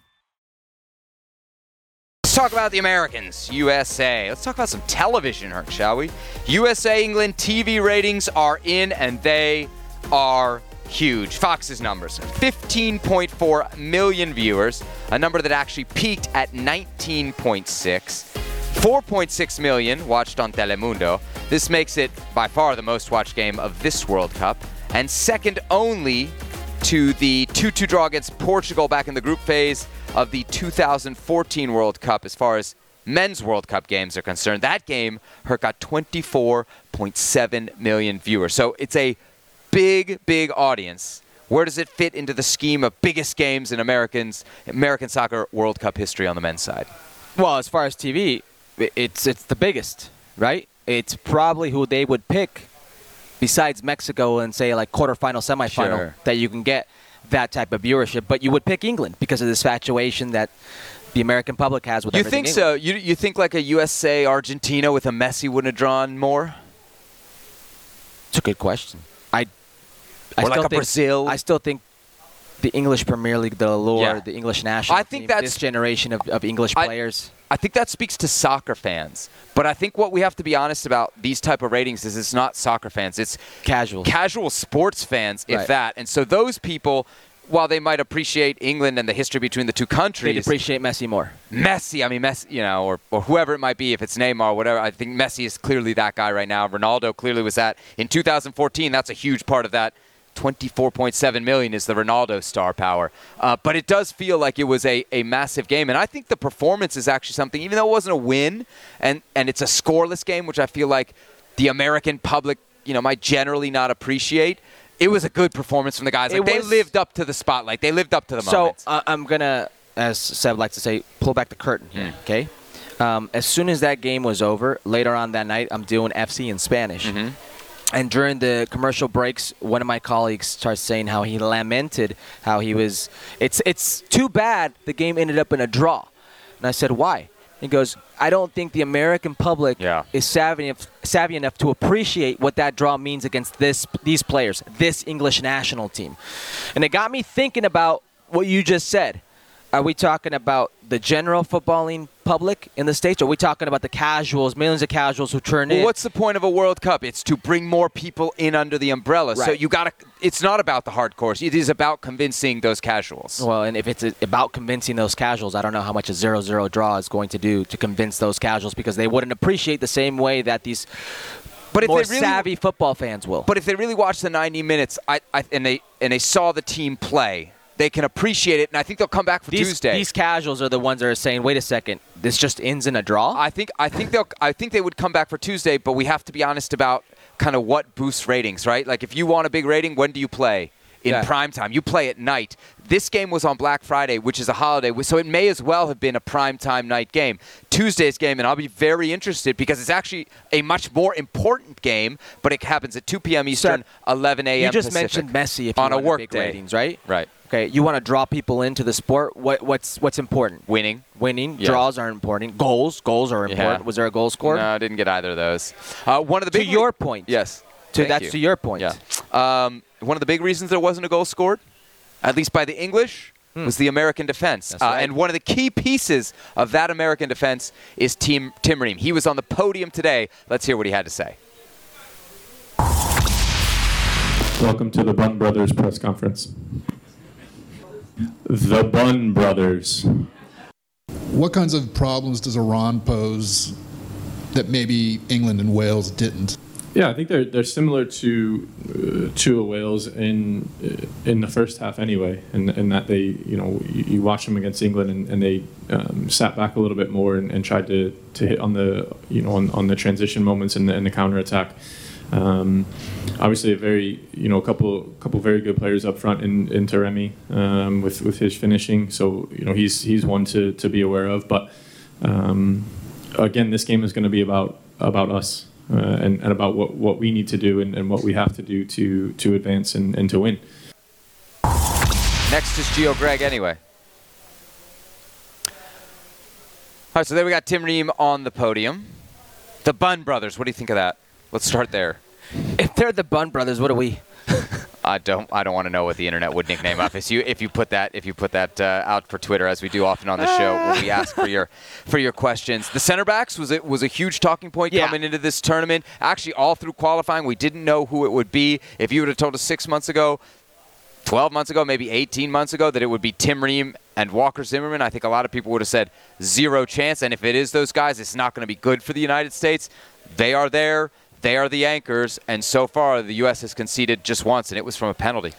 Let's talk about the Americans, USA. Let's talk about some television, shall we? USA England TV ratings are in and they are huge. Fox's numbers 15.4 million viewers, a number that actually peaked at 19.6. 4.6 million watched on Telemundo. This makes it by far the most watched game of this World Cup, and second only to the 2 2 draw against Portugal back in the group phase of the 2014 World Cup as far as men's World Cup games are concerned. That game, Herc got 24.7 million viewers. So it's a big, big audience. Where does it fit into the scheme of biggest games in Americans American soccer World Cup history on the men's side? Well, as far as TV, it's it's the biggest, right? It's probably who they would pick, besides Mexico and say like quarterfinal, semifinal, Sure. that you can get that type of viewership. But you would pick England because of this infatuation that the American public has with You think England. so? You, you think like a USA Argentina with a Messi wouldn't have drawn more? It's a good question. I, I Or like still a think, Brazil? I still think the English Premier League, the allure, Yeah. the English national I think team, that's- this generation of, of English players. I think that speaks to soccer fans. But I think what we have to be honest about these type of ratings is it's not soccer fans. It's Casuals. casual sports fans, if Right. that. And so those people, while they might appreciate England and the history between the two countries, They'd appreciate Messi more. Messi, I mean Messi, you know, or, or whoever it might be, if it's Neymar or whatever, I think Messi is clearly that guy right now. Ronaldo clearly was that in 2014. That's a huge part of that. 24.7 million is the Ronaldo star power. Uh, but it does feel like it was a, a massive game. And I think the performance is actually something, even though it wasn't a win and, and it's a scoreless game, which I feel like the American public, you know, might generally not appreciate. It was a good performance from the guys. Like they lived up to the spotlight. They lived up to the So moment. uh, I'm gonna, as Seb likes to say, pull back the curtain here. Okay. Um, as soon as that game was over, later on that night, I'm doing FC in Spanish. And during the commercial breaks, one of my colleagues starts saying how he lamented how he was. It's it's too bad the game ended up in a draw. And I said, why? He goes, I don't think the American public Yeah. is savvy enough, savvy enough to appreciate what that draw means against this these players, this English national team. And it got me thinking about what you just said. Are we talking about the general footballing public in the states? Or are we talking about the casuals, millions of casuals who turn Well, in? what's the point of a World Cup? It's to bring more people in under the umbrella. So you got to. It's not about the hardcores. It is about convincing those casuals. Well, and if it's about convincing those casuals, I don't know how much a 0-0 draw is going to do to convince those casuals because they wouldn't appreciate the same way that these but if more they really, savvy football fans will. but if they really watched the 90 minutes, I, I, and they and they saw the team play, they can appreciate it, and I think they'll come back for these, Tuesday. these casuals are the ones that are saying, "Wait a second, this just ends in a draw." I think I think they'll I think they would come back for Tuesday, but we have to be honest about kind of what boosts ratings, right? Like if you want a big rating, when do you play? In Yeah. prime time. You play at night. This game was on Black Friday, which is a holiday, so it may as well have been a prime time night game. Tuesday's game, and I'll be very interested because it's actually a much more important game, but it happens at 2 p.m. Eastern, 11 a.m. you just Pacific, mentioned Messi if you on a work day. ratings, right? Right. Okay, you want to draw people into the sport. What, what's what's important? Winning. Winning. Yeah. Draws are important. Goals. Goals are Yeah. important. Was there a goal scored? No, I didn't get either of those. Uh, one of the To big your point. Yes. To- Thank that's you. to your point. Yeah. Um, one of the big reasons there wasn't a goal scored, at least by the English, was the American defense. Hmm. That's Uh. And one of the key pieces of that American defense is Tim, Tim Ream. He was on the podium today. Let's hear what he had to say. Welcome to the Bun Brothers press conference. The Bun Brothers. What kinds of problems does Iran pose that maybe England and Wales didn't? Yeah, I think they're they're similar to uh, to Wales in uh, in the first half anyway, and in, that they you know you, you watch them against England and, and they um, sat back a little bit more and, and tried to, to hit on the you know on, on the transition moments and the, the counter attack. Um, obviously, a very you know a couple couple very good players up front in in Taremi um, with with his finishing. So you know he's he's one to, to be aware of. But um, again, this game is going to be about about us uh, and, and about what, what we need to do and, and what we have to do to to advance and, and to win. Next is Geo Greg anyway. All right, so there we got Tim Ream on the podium. The Bun Brothers, what do you think of that? Let's start there. If they're the Bun Brothers, what are we? I don't. I don't want to know what the internet would nickname up. If you if you put that if you put that uh, out for Twitter, as we do often on the show, when we ask for your for your questions. The center backs was it was a huge talking point Yeah. coming into this tournament. Actually, all through qualifying, we didn't know who it would be. If you would have told us six months ago, 12 months ago, maybe 18 months ago, that it would be Tim Ream and Walker Zimmerman, I think a lot of people would have said zero chance. And if it is those guys, it's not going to be good for the United States. They are there. They are the anchors. And so far, the U.S. has conceded just once, and it was from a penalty.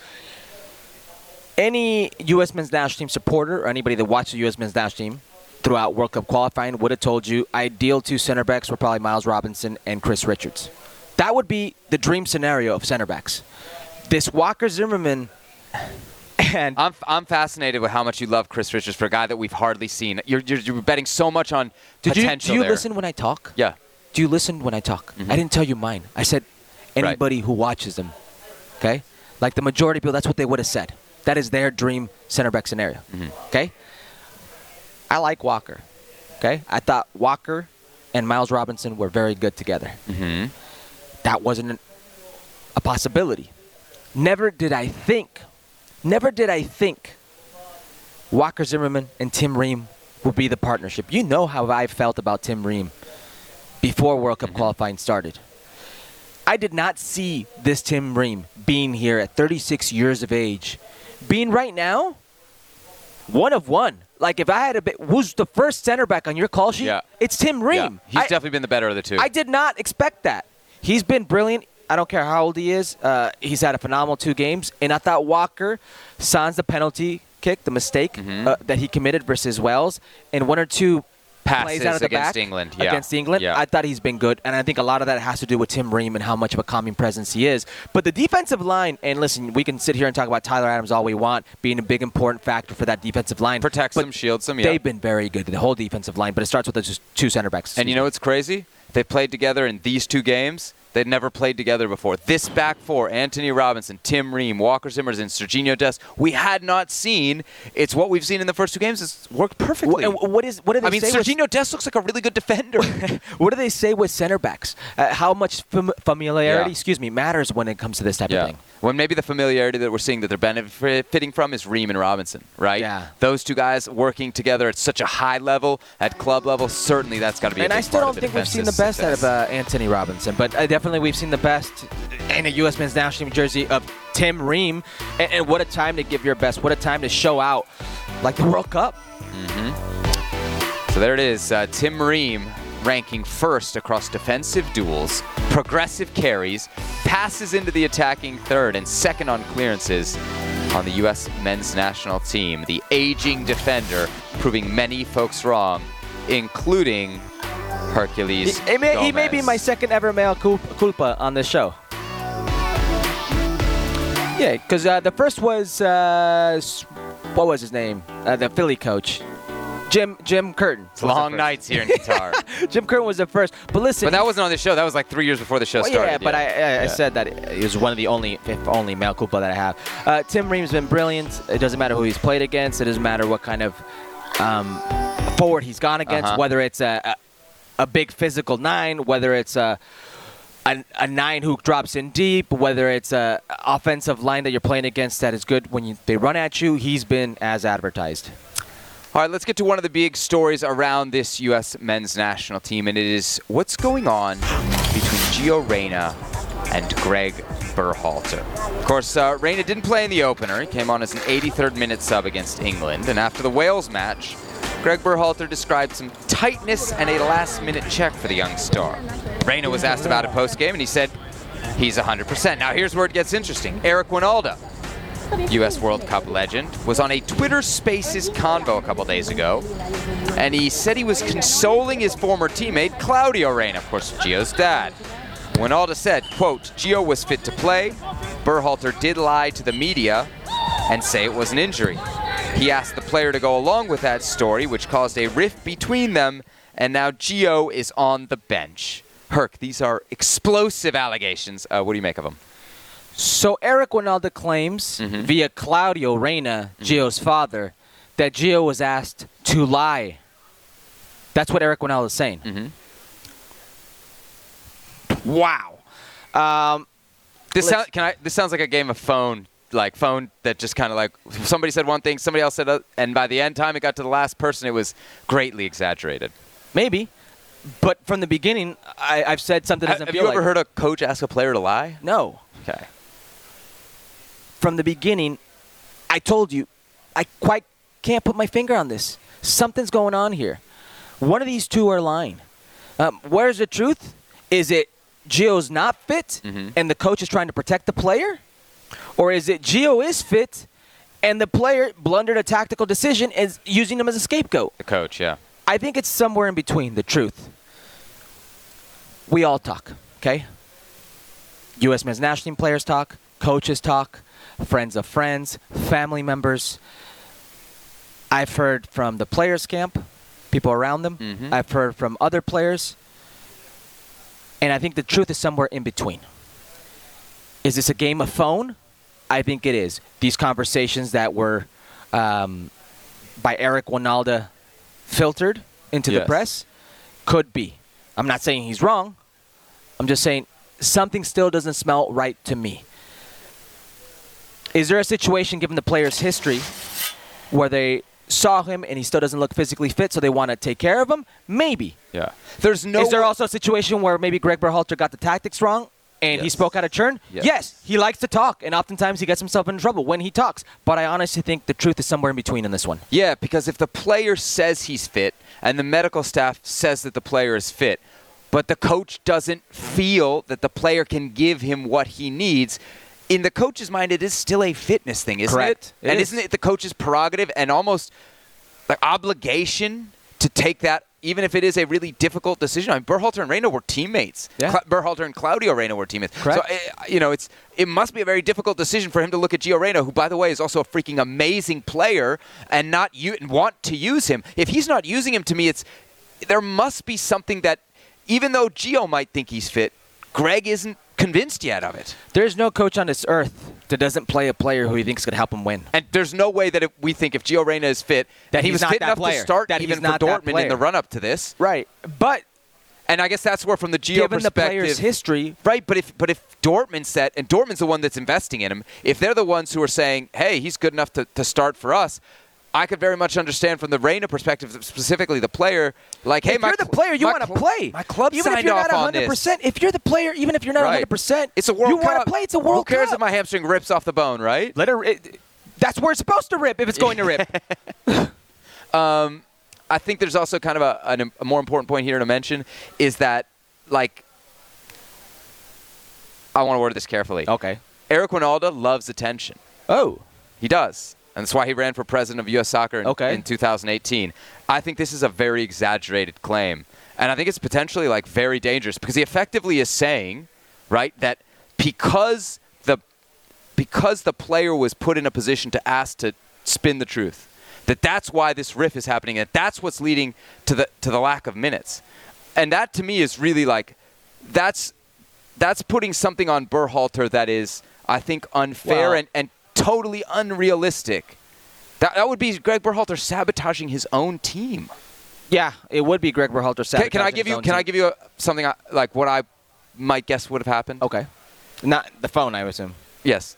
Any U.S. men's national team supporter or anybody that watched the U.S. men's national team throughout World Cup qualifying would have told you ideal two center backs were probably Miles Robinson and Chris Richards. That would be the dream scenario of center backs. This Walker Zimmerman and I'm, I'm fascinated with how much you love Chris Richards for a guy that we've hardly seen. You're, you're, you're betting so much on did you, potential do you there. listen when I talk? Yeah. Do you listen when I talk? I didn't tell you mine. I said Right. anybody who watches them. Okay? Like the majority of people, that's what they would have said. That is their dream center back scenario. Okay? I like Walker. Okay? I thought Walker and Miles Robinson were very good together. Mm-hmm. That wasn't a possibility. Never did I think, never did I think Walker Zimmerman and Tim Ream would be the partnership. You know how I felt about Tim Ream before World Cup qualifying started. I did not see this Tim Ream being here at 36 years of age, being right now one of one. Like if I had a bit, who's the first center back on your call sheet? Yeah. It's Tim Yeah. Ream. He's I- definitely been the better of the two. I did not expect that. He's been brilliant. I don't care how old he is. Uh, he's had a phenomenal two games, and I thought Walker signs the penalty kick, the mistake Mm-hmm. uh, that he committed versus Wales, and one or two Passes plays out of the against back England, yeah. against England. Yeah. I thought he's been good, and I think a lot of that has to do with Tim Ream and how much of a calming presence he is. But the defensive line, and listen, we can sit here and talk about Tyler Adams all we want, being a big important factor for that defensive line. Protects them, shields them, yeah. They've been very good, the whole defensive line. But it starts with the just two center backs. And you know what's crazy? They played together in these two games. They'd never played together before. This back four, Anthony Robinson, Tim Ream, Walker Zimmers, and Serginho Dest, we had not seen. It's what we've seen in the first two games. It's worked perfectly. Wh- and what is what do they I mean, Serginho Dest looks like a really good defender. what do they say with center backs? Uh, how much fam- familiarity, Yeah. excuse me, matters when it comes to this type of thing? When maybe the familiarity that we're seeing that they're benefiting from is Ream and Robinson, right? Yeah. Those two guys working together at such a high level, at club level, certainly that's got to be a And big I still don't think we've seen the best out of uh, Anthony Robinson, but uh, definitely we've seen the best in a U.S. men's national team jersey of Tim Ream. And, and what a time to give your best! What a time to show out, like the World Cup. So there it is. Uh, Tim Ream ranking first across defensive duels, progressive carries, passes into the attacking third, and second on clearances on the U.S. men's national team. The aging defender proving many folks wrong, including Herculez. he may, he may be my second ever mea culpa on this show. Yeah, because uh, the first was uh, what was his name? Uh, the Philly coach, Jim Jim Curtin. It's long nights here in Qatar. Jim Curtin was the first. But listen, but that wasn't on the show. That was like three years before the show Well, started. yeah, but I, I, I Yeah. said that it was one of the only, if only, mea culpa that I have. Uh, Tim Ream's been brilliant. It doesn't matter who he's played against. It doesn't matter what kind of um, forward he's gone against. Uh-huh. Whether it's a, a a big physical nine, whether it's a a, a nine who drops in deep, whether it's a offensive line that you're playing against that is good when you, they run at you. He's been as advertised. All right, let's get to one of the big stories around this U.S. men's national team, and it is what's going on between Gio Reyna and Greg Berhalter. Of course, uh, Reyna didn't play in the opener. He came on as an 83rd minute sub against England, and after the Wales match, Greg Berhalter described some tightness and a last-minute check for the young star. Reyna was asked about it post-game, and he said he's 100%. Now, here's where it gets interesting. Eric Wynalda, U.S. World Cup legend, was on a Twitter Spaces convo a couple days ago, and he said he was consoling his former teammate Claudio Reyna, of course, Gio's dad. Wynalda said, quote, Gio was fit to play. Berhalter did lie to the media and say it was an injury. He asked the player to go along with that story, which caused a rift between them, and now Gio is on the bench. Herc, these are explosive allegations. Uh, what do you make of them? So Eric Wynalda claims Mm-hmm. via Claudio Reyna, Gio's father, that Gio was asked to lie. That's what Eric Wynalda is saying. Mm-hmm. Wow. Um, This sound, can I? This sounds like a game of phone, like phone that just kind of like somebody said one thing, somebody else said, other, and by the end time it got to the last person, it was greatly exaggerated. maybe, but from the beginning, I, I've said something doesn't Have you ever like- heard a coach ask a player to lie? No. Okay. From the beginning, I told you, I quite can't put my finger on this. Something's going on here. One of these two are lying. Um, where's the truth? Is it Gio's not fit Mm-hmm. and the coach is trying to protect the player? Or is it Gio is fit and the player blundered a tactical decision and is using him as a scapegoat? The coach, yeah. I think it's somewhere in between the truth. We all talk, okay? U.S. men's national team players talk, coaches talk, friends of friends, family members. I've heard from the players' camp, people around them. Mhm. I've heard from other players. And I think the truth is somewhere in between. Is this a game of phone? I think it is. These conversations that were um, by Eric Wynalda filtered into the press could be. I'm not saying he's wrong. I'm just saying something still doesn't smell right to me. Is there a situation, given the player's history, where they saw him and he still doesn't look physically fit, so they want to take care of him? Maybe. Yeah. There's no. Is there also a situation where maybe Greg Berhalter got the tactics wrong and he spoke out of turn? Yes. he likes to talk, and oftentimes he gets himself in trouble when he talks. But I honestly think the truth is somewhere in between in this one. Yeah, because if the player says he's fit and the medical staff says that the player is fit, but the coach doesn't feel that the player can give him what he needs, in the coach's mind, it is still a fitness thing, isn't Correct. it? It and is. isn't it the coach's prerogative and almost like obligation to take that, even if it is a really difficult decision? I mean, Berhalter and Reyna were teammates. Yeah. Cla- Berhalter and Claudio Reyna were teammates. Correct. So, uh, you know, it's it must be a very difficult decision for him to look at Gio Reyna, who, by the way, is also a freaking amazing player, and not u- and want to use him. If he's not using him, to me, it's there must be something that, even though Gio might think he's fit, Greg isn't convinced yet of it. There's no coach on this earth that doesn't play a player who he thinks could help him win. And there's no way that we think if Gio Reyna is fit, That he's was not fit enough player. to start That even for Dortmund in the run-up to this. Right. But And I guess that's where, from the Gio given the perspective, player's history, Right, but if but if Dortmund said, and Dortmund's the one that's investing in him, if they're the ones who are saying, "Hey, he's good enough to, to start for us," I could very much understand from the Reyna perspective, specifically the player, like, "Hey, if my you're the player, you want to cl- play. My club even signed if you're off not on 100. this." percent If you're the player, even if you're not Right. 100, percent It's a World You want to play. It's a World Who cares Cup. if my hamstring rips off the bone, right? Let her. It, that's where it's supposed to rip. If it's going to rip. Um, I think there's also kind of a, an, a more important point here to mention is that, like, I want to word this carefully. okay. Eric Wynalda loves attention. Oh. He does. And that's why he ran for president of U.S. Soccer in, Okay. in 2018. I think this is a very exaggerated claim. And I think it's potentially like very dangerous because he effectively is saying, right, that because the because the player was put in a position to ask to spin the truth, that that's why this riff is happening and that's what's leading to the to the lack of minutes. And that to me is really like that's that's putting something on Berhalter that is, I think, unfair Well- and, and totally unrealistic. That, that would be Greg Berhalter sabotaging his own team. Yeah, it would be Greg Berhalter. Can, can I give his you? Can I give you a, something I, like what I might guess would have happened? Okay. Not the phone, I assume. Yes.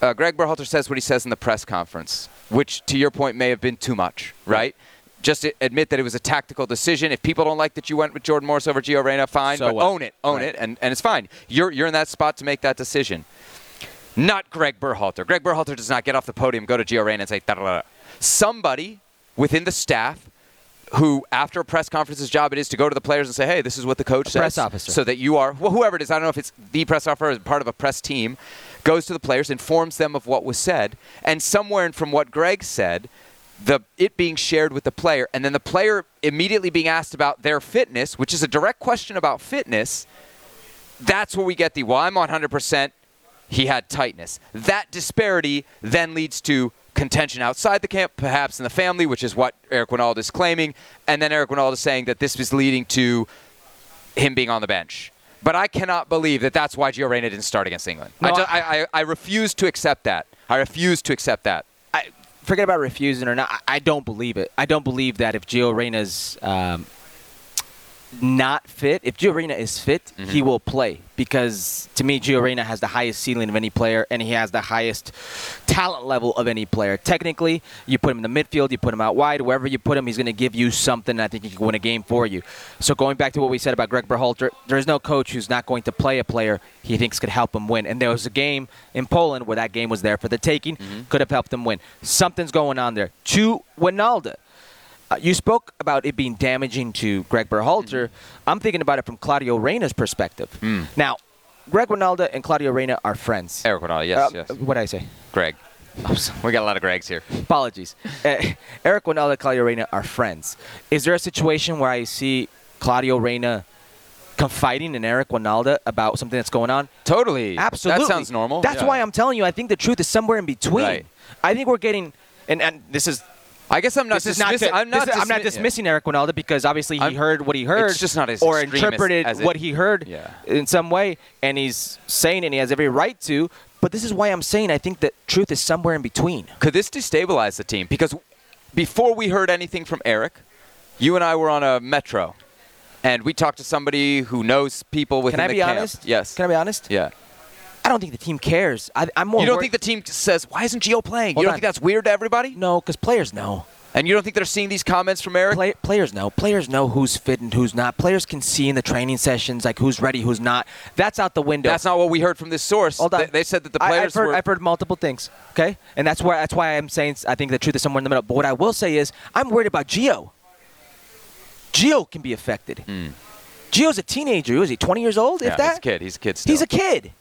Uh, Greg Berhalter says what he says in the press conference, which, to your point, may have been too much, right? Just admit that it was a tactical decision. If people don't like that you went with Jordan Morris over Gio Reyna, fine, So but what? own it, own Right. it, and, and it's fine. You're, you're in that spot to make that decision. Not Greg Berhalter. Greg Berhalter does not get off the podium, go to Gio Reyna, and say, da da da. Somebody within the staff who, after a press conference's job it is to go to the players and say, hey, this is what the coach says. press officer. So that you are, well, whoever it is, I don't know if it's the press officer or part of a press team, goes to the players, informs them of what was said, and somewhere in from what Greg said, the it being shared with the player, and then the player immediately being asked about their fitness, which is a direct question about fitness, that's where we get the, well, I'm 100%, he had tightness. That disparity then leads to contention outside the camp, perhaps in the family, which is what Eric Wynalda is claiming, and then Eric Wynalda is saying that this was leading to him being on the bench. But I cannot believe that that's why Gio Reyna didn't start against England. I, No, ju- I, I, I refuse to accept that. I refuse to accept that. I forget about refusing or not. I, I don't believe it. I don't believe that if Gio Reyna's um, not fit, if Gio Reyna is fit, he mm-hmm. will play because to me, Gio Reyna has the highest ceiling of any player and he has the highest talent level of any player. Technically, you put him in the midfield, you put him out wide, wherever you put him, he's going to give you something. I think he can win a game for you. So going back to what we said about Greg Berhalter, there's no coach who's not going to play a player he thinks could help him win. And there was a game in Poland where that game was there for the taking, mm-hmm. could have helped him win. Something's going on there. To Wynalda. Uh, you spoke about it being damaging to Greg Berhalter. I'm thinking about it from Claudio Reyna's perspective. Now, Greg Wynalda and Claudio Reyna are friends. Eric Wynalda, yes, Uh, yes. What did I say? Greg. We got a lot of Gregs here. Apologies. Uh, Eric Wynalda and Claudio Reyna are friends. Is there a situation where I see Claudio Reyna confiding in Eric Wynalda about something that's going on? Totally. Absolutely. That sounds normal. That's Yeah. why I'm telling you, I think the truth is somewhere in between. Right. I think we're getting, and, and this is I guess I'm not this is not to- I'm not, this is- I'm not dismi- dismissing Eric Wynalda because obviously he I'm- heard what he heard. it's just not as or as- interpreted as what he heard Yeah. in some way, and he's saying, and he has every right to. But this is why I'm saying I think that truth is somewhere in between. Could this destabilize the team? Because before we heard anything from Eric, you and I were on a metro, and we talked to somebody who knows people within Can I be camp. honest? Yes. Can I be honest? Yeah. I don't think the team cares. I, I'm more. You don't worried- think the team says, "Why isn't Gio playing?" Hold you don't on. think that's weird to everybody? No, because players know. And you don't think they're seeing these comments from Eric? Play, players know. Players know who's fit and who's not. Players can see in the training sessions like who's ready, who's not. That's out the window. That's not what we heard from this source. Hold on. They, they said that the players I've heard, were. I've heard multiple things. Okay, and that's why that's why I'm saying I think the truth is somewhere in the middle. But what I will say is I'm worried about Gio. Gio can be affected. Hmm. Gio's a teenager. Was he 20 years old? Yeah, if that. he's a kid. He's a kid still. He's a kid.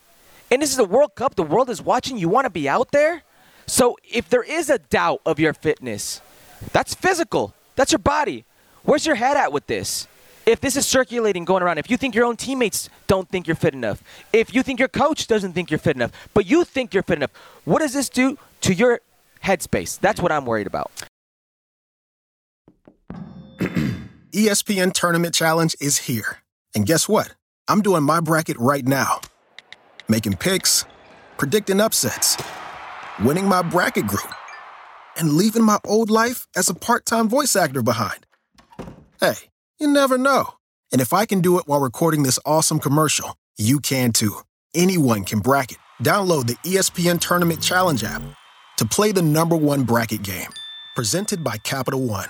And this is a World Cup. The world is watching. You want to be out there. So if there is a doubt of your fitness, that's physical. That's your body. Where's your head at with this? If this is circulating going around, if you think your own teammates don't think you're fit enough, if you think your coach doesn't think you're fit enough, but you think you're fit enough, what does this do to your headspace? That's what I'm worried about. ESPN Tournament Challenge is here. And guess what? I'm doing my bracket right now. Making picks, predicting upsets, winning my bracket group, and leaving my old life as a part time voice actor behind. Hey, you never know. And if I can do it while recording this awesome commercial, you can too. Anyone can bracket. Download the ESPN Tournament Challenge app to play the number one bracket game. Presented by Capital One.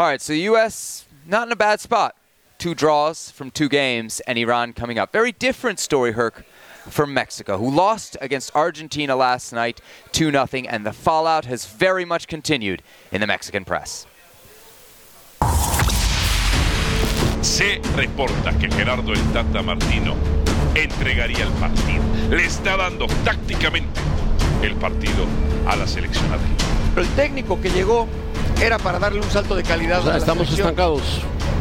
All right, so the U.S. not in a bad spot. Two draws from two games, and Iran coming up. Very different story, Herc, from Mexico, who lost against Argentina last night 2 0, and the fallout has very much continued in the Mexican press. Se reporta que Gerardo el Tata Martino entregaría el partido. Le está dando tácticamente el partido a la selección argentina. Pero el técnico que llegó era para darle un salto de calidad. O sea, a la estamos selección. estancados.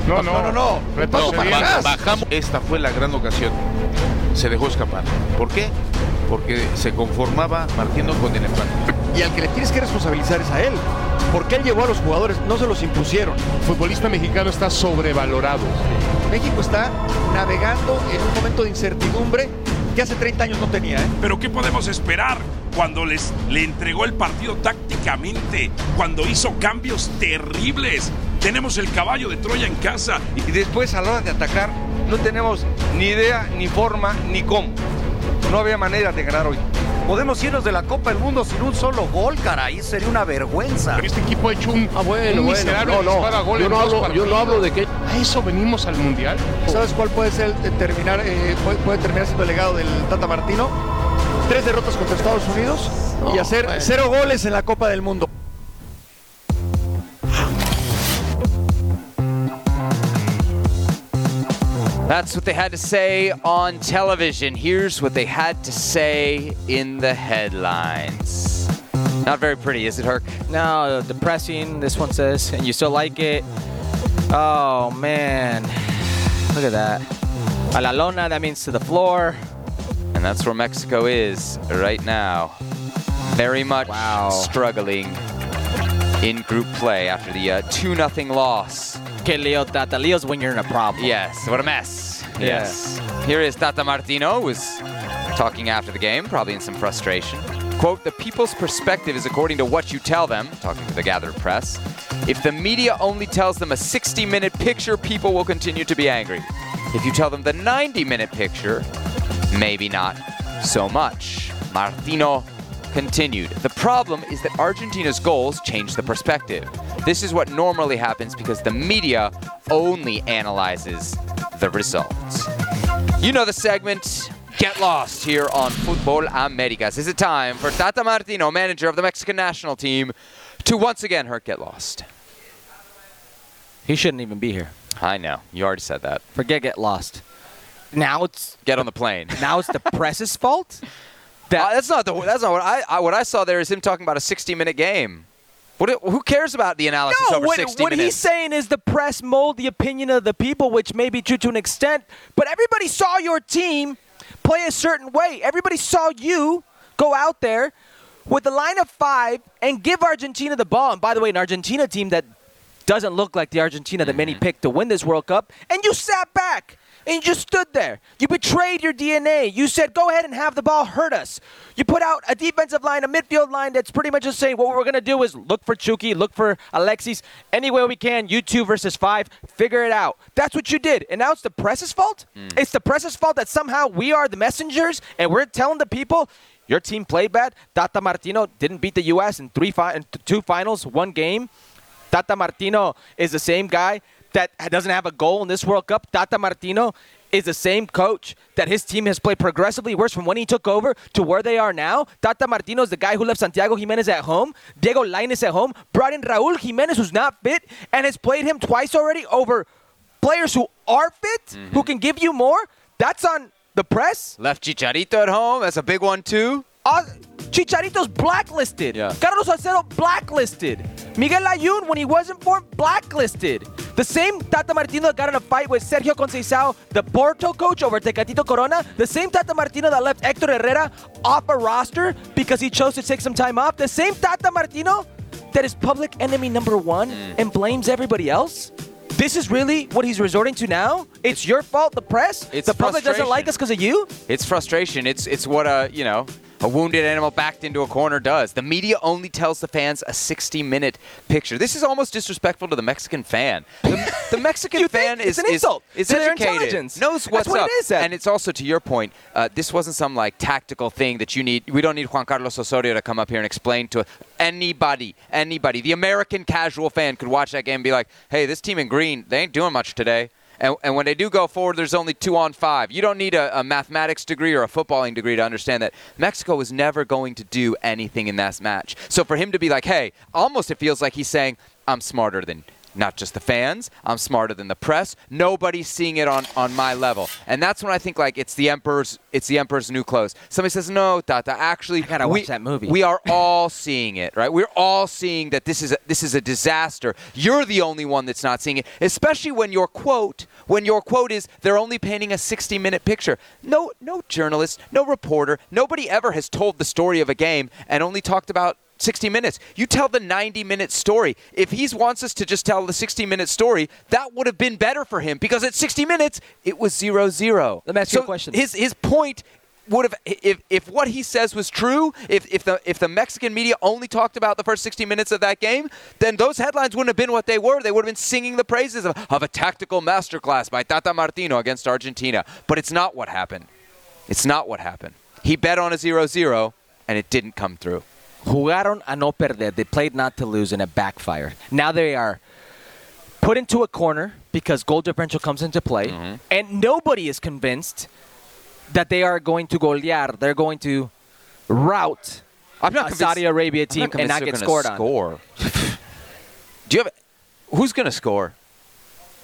No, no, no, no. Repaso para ba- atrás. bajamos. Esta fue la gran ocasión. Se dejó escapar. ¿Por qué? Porque se conformaba Martino con el empate. Y al que le tienes que responsabilizar es a él. Porque él llevó a los jugadores, no se los impusieron. El futbolista mexicano está sobrevalorado. México está navegando en un momento de incertidumbre que hace 30 años no tenía. ¿eh? Pero ¿qué podemos esperar cuando les le entregó el partido tácticamente? Cuando hizo cambios terribles. Tenemos el caballo de Troya en casa. Y después a la hora de atacar no tenemos ni idea, ni forma, ni cómo. No había manera de ganar hoy. Podemos irnos de la Copa del Mundo sin un solo gol, caray. Sería una vergüenza. Este equipo ha hecho un, Ah, bueno, un bueno. miserable No, no. gol Yo no hablo- yo no hablo de que- ¿A eso venimos al Mundial? ¿Sabes cuál puede ser eh, terminar, eh, puede, puede terminar siendo el legado del Tata Martino? Tres derrotas contra Estados Unidos y hacer bueno. cero goles en la Copa del Mundo. That's what they had to say on television. Here's what they had to say in the headlines. Not very pretty, is it, Herc? No, depressing. This one says, and you still like it. Oh man, look at that. A la lona. That means to the floor. And that's where Mexico is right now. Very much struggling in group play after the uh, 2 0 loss. Que Leo Tata. Leo's when you're in a problem. Yes, what a mess. Yeah. Yes. Here is Tata Martino, was talking after the game, probably in some frustration. Quote, the people's perspective is according to what you tell them, talking to the gathered press. If the media only tells them a 60 minute picture, people will continue to be angry. If you tell them the 90 minute picture, maybe not so much. Martino continued. The problem is that Argentina's goals change the perspective. This is what normally happens because the media only analyzes the results. You know the segment. Get lost here on Futbol Americas. Is it time for Tata Martino, manager of the Mexican national team, to once again hurt Get Lost? He shouldn't even be here. I know. You already said that. Forget get lost. Now it's Get on the plane. now it's the press's fault. Uh, that's not the. That's not what I, I. What I saw there is him talking about a 60-minute game. What? Who cares about the analysis No, over what, 60 what he's saying is the press mold the opinion of the people, which may be true to an extent. But everybody saw your team play a certain way. Everybody saw you go out there with the line of five and give Argentina the ball. And by the way, an Argentina team that doesn't look like the Argentina that Mm-hmm. many picked to win this World Cup, and you sat back. And you just stood there. You betrayed your DNA. You said, go ahead and have the ball, hurt us. You put out a defensive line, a midfield line that's pretty much just saying, what we're going to do is look for Chucky, look for Alexis, any way we can, you two versus five, figure it out. That's what you did. And now it's the press's fault? Mm. It's the press's fault that somehow we are the messengers and we're telling the people, your team played bad. Tata Martino didn't beat the U.S. in three fi- in two finals, one game. Tata Martino is the same guy that doesn't have a goal in this World Cup. Tata Martino is the same coach that his team has played progressively worse from when he took over to where they are now. Tata Martino is the guy who left Santiago Jimenez at home, Diego Lainez at home, brought in Raul Jimenez, who's not fit, and has played him twice already over players who are fit, who can give you more. That's on the press. Left Chicharito at home. That's a big one too. Uh, Chicharito's blacklisted. Yeah. Carlos Salcedo blacklisted. Miguel Layún, when he wasn't formed, blacklisted. The same Tata Martino that got in a fight with Sergio Conceição, the Porto coach over Tecatito Corona. The same Tata Martino that left Hector Herrera off a roster because he chose to take some time off. The same Tata Martino that is public enemy number one mm. and blames everybody else. This is really what he's resorting to now. It's your fault, the press. It's the public doesn't like us because of you. It's frustration. It's it's what a you know a wounded animal backed into a corner does. The media only tells the fans a 60-minute picture. This is almost disrespectful to the Mexican fan. The, the Mexican fan is It's an is- insult is educated, intelligence. knows what's what up, and it's also to your point. Uh, this wasn't some like tactical thing that you need. We don't need Juan Carlos Osorio to come up here and explain to anybody, anybody. The American casual fan could watch that game and be like, "Hey, this team in green, they ain't doing much today." And, and when they do go forward, there's only two on five. You don't need a, a mathematics degree or a footballing degree to understand that Mexico was never going to do anything in that match. So for him to be like, hey, almost it feels like he's saying, I'm smarter than not just the fans. I'm smarter than the press. Nobody's seeing it on, on my level. And that's when I think like it's the emperor's it's the emperor's new clothes. Somebody says, "No, Tata, actually gotta we, watch that movie." We are all seeing it, right? We're all seeing that this is a, this is a disaster. You're the only one that's not seeing it, especially when your quote when your quote is they're only painting a 60-minute picture. No no journalist, no reporter, nobody ever has told the story of a game and only talked about 60 minutes. You tell the 90 minute story. If he wants us to just tell the 60 minute story, that would have been better for him because at 60 minutes, it was 0 0. Let me ask you a question. His, his point would have if, if what he says was true if, if the if the Mexican media only talked about the first 60 minutes of that game then those headlines wouldn't have been what they were they would have been singing the praises of, of a tactical masterclass by Tata Martino against Argentina but it's not what happened it's not what happened he bet on a 0-0 and it didn't come through Jugaron a no perder. They played not to lose, and it backfired. Now they are put into a corner because goal differential comes into play, mm-hmm. and nobody is convinced that they are going to golear. They're going to route I'm not a Saudi Arabia team and convinced not get scored on. score. Do you have who's gonna score?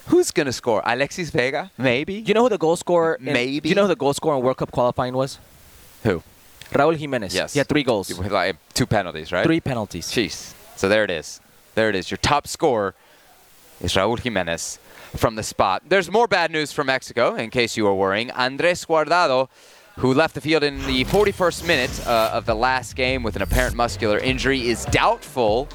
Who's gonna score? Alexis Vega? Maybe. You know who the goal scorer? in- Maybe. Do you know who the goal scorer in World Cup qualifying was? Who? Raúl Jiménez. Yes. He had three goals. With, like, two penalties, right? Three penalties. Jeez. So there it is. There it is. Your top scorer is Raúl Jiménez from the spot. There's more bad news from Mexico, in case you were worrying. Andres Guardado, who left the field in the 41st minute uh, of the last game with an apparent muscular injury, is doubtful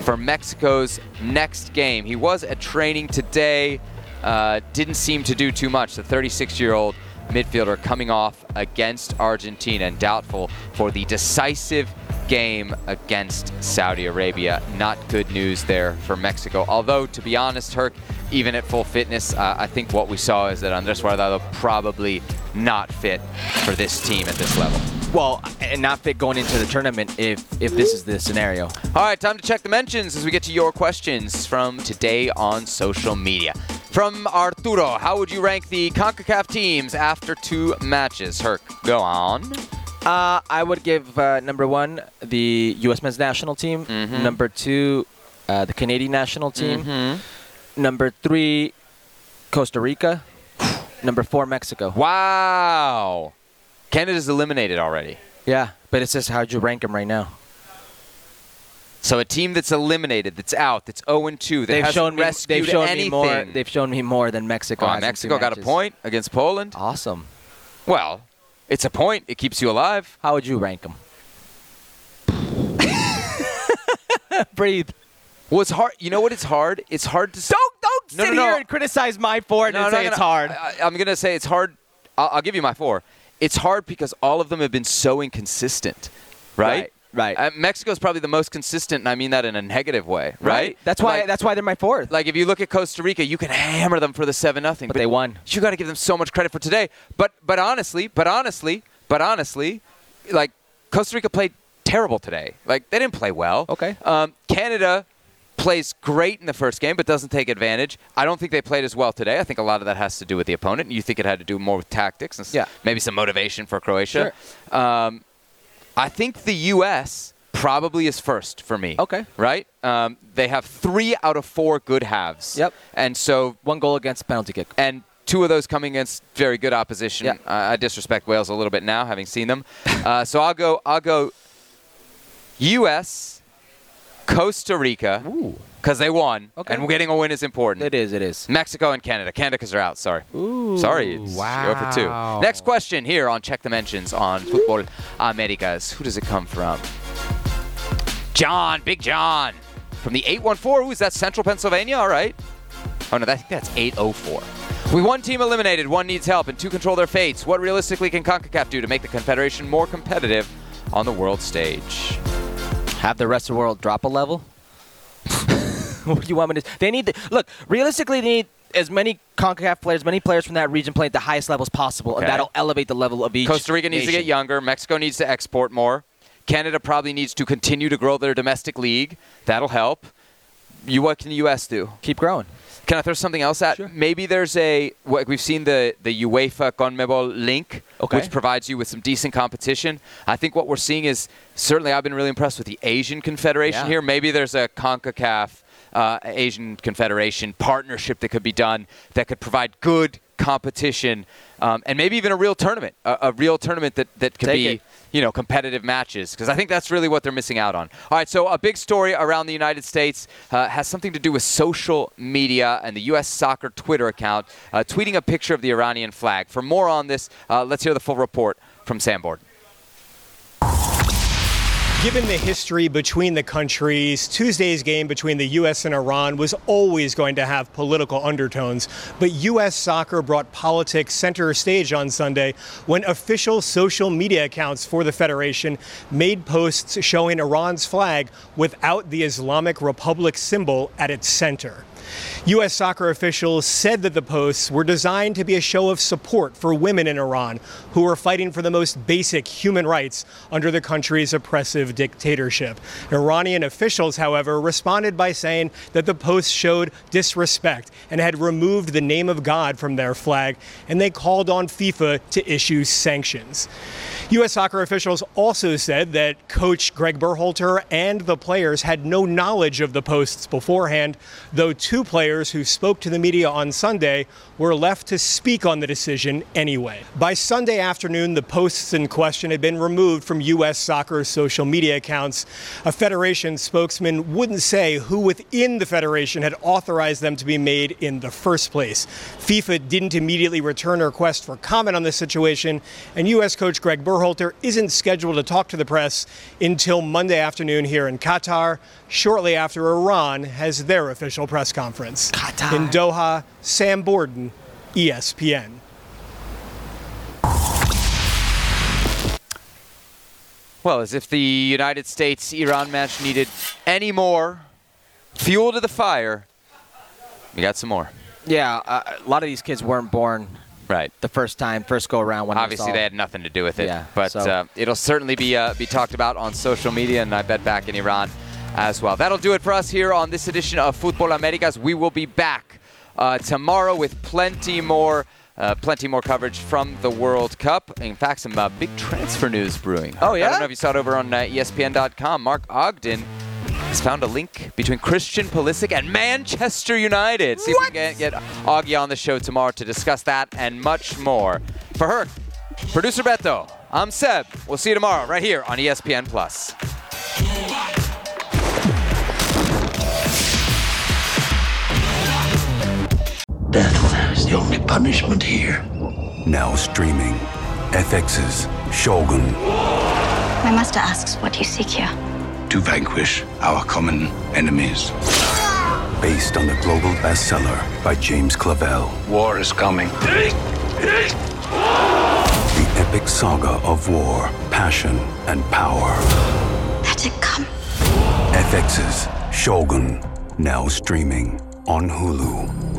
for Mexico's next game. He was at training today, uh, didn't seem to do too much. The 36 year old midfielder coming off against Argentina and doubtful for the decisive game against Saudi Arabia. Not good news there for Mexico. Although, to be honest, Herc, even at full fitness, uh, I think what we saw is that Andres Guardado probably not fit for this team at this level. Well, and not fit going into the tournament if if this is the scenario. All right, time to check the mentions as we get to your questions from today on social media. From Arturo, how would you rank the CONCACAF teams after two matches? Herc, go on. Uh, I would give uh, number one the U.S. men's national team. Mhm. Number two, uh, the Canadian national team. Mhm. Number three, Costa Rica. number four, Mexico. Wow. Canada's eliminated already. Yeah, but it says how'd you rank them right now? So a team that's eliminated, that's out, that's 0 2, that They've shown me. rescued They've shown anything. me more. They've shown me more than Mexico. Oh, has Mexico got a point against Poland. Awesome. Well, it's a point. It keeps you alive. How would you rank them? Breathe. Well, it's hard. You know what? It's hard. It's hard to. Don't don't No, sit no, no. here and criticize my four and say no, it's no. hard. I, am gonna say it's hard. I'll, I'll give you my four. It's hard because all of them have been so inconsistent, right? Right. Uh, Mexico's probably the most consistent, and I mean that in a negative way, right? That's why. Like- that's why they're my fourth. Like if you look at Costa Rica, you can hammer them for the seven nothing, But they won. You got to give them so much credit for today. But but honestly, but honestly, but honestly, like Costa Rica played terrible today. Like they didn't play well. Okay. Um, Canada plays great in the first game, but doesn't take advantage. I don't think they played as well today. I think a lot of that has to do with the opponent. You think it had to do more with tactics and Yeah. maybe some motivation for Croatia. Um, I think the U.S. probably is first for me. Okay. Right? Um, they have three out of four good halves. Yep. And so One goal against penalty kick. and two of those coming against very good opposition. Yeah. Uh, I disrespect Wales a little bit now, having seen them. Uh, so I'll go. I'll go. U.S. Costa Rica, because they won, Okay. and getting a win is important. It is. It is. Mexico and Canada. Canada because they're out. Sorry. Ooh, Sorry. It's wow. over two. Next question here on Check the Mentions on Futbol Americas. Who does it come from? John, Big John, from the 814. Who is that? Central Pennsylvania. All right. Oh no, that, I think that's 804. With one team eliminated, one needs help, and two control their fates. What realistically can CONCACAF do to make the Confederation more competitive on the world stage? Have the rest of the world drop a level. what do you want me to? They need to look. Realistically, they need as many Concacaf players, many players from that region play at the highest levels possible, Okay. and that'll elevate the level of each. Costa Rica needs to get younger. Mexico needs to export more. Canada probably needs to continue to grow their domestic league. That'll help. You, what can the U.S. do? Keep growing. Can I throw something else at? Sure. Maybe there's a what- we've seen the the UEFA CONMEBOL link, Okay. which provides you with some decent competition. I think what we're seeing is certainly I've been really impressed with the Asian Confederation Yeah. here. Maybe there's a CONCACAF uh, Asian Confederation partnership that could be done that could provide good competition um, and maybe even a real tournament, a, a real tournament that that could Take be it. you know, competitive matches because I think that's really what they're missing out on. All right, so a big story around the United States uh, has something to do with social media and the U.S. soccer Twitter account uh, tweeting a picture of the Iranian flag. For more on this, uh, let's hear the full report from Sam Borden. Given the history between the countries, Tuesday's game between the U.S. and Iran was always going to have political undertones. But U.S. soccer brought politics center stage on Sunday when official social media accounts for the Federation made posts showing Iran's flag without the Islamic Republic symbol at its center. U.S. soccer officials said that the posts were designed to be a show of support for women in Iran who are fighting for the most basic human rights under the country's oppressive dictatorship. Iranian officials, however, responded by saying that the posts showed disrespect and had removed the name of God from their flag, and they called on FIFA to issue sanctions. U.S. soccer officials also said that coach Greg Berhalter and the players had no knowledge of the posts beforehand, though two players who spoke to the media on Sunday were left to speak on the decision anyway. By Sunday afternoon, the posts in question had been removed from U.S. soccer's social media accounts. A federation spokesman wouldn't say who within the federation had authorized them to be made in the first place. FIFA didn't immediately return a request for comment on the situation, and U.S. coach Greg Berhalter isn't scheduled to talk to the press until Monday afternoon here in Qatar, shortly after Iran has their official press conference. Qatar. In Doha, Sam Borden, ESPN. Well, as if the United States Iran match needed any more fuel to the fire, we got some more. Yeah, uh, a lot of these kids weren't born right the first time, first go around. When Obviously, they had nothing to do with it. Yeah, but so- uh, it'll certainly be uh, be talked about on social media, and I bet back in Iran as well. That'll do it for us here on this edition of Futbol Americas. We will be back uh, tomorrow with plenty more. Uh, plenty more coverage from the World Cup. In fact, some uh, big transfer news brewing. Oh, yeah? I don't know if you saw it over on uh, ESPN.com. Mark Ogden has found a link between Christian Pulisic and Manchester United. See if we can get, get Augie on the show tomorrow to discuss that and much more. For Herc, producer Beto, I'm Seb. We'll see you tomorrow right here on ESPN Plus. Death is the only punishment here. Now streaming. FX's Shogun. My master asks what you seek here. To vanquish our common enemies. Based on the global bestseller by James Clavell. War is coming. The epic saga of war, passion, and power. Let it come. FX's Shogun. Now streaming on Hulu.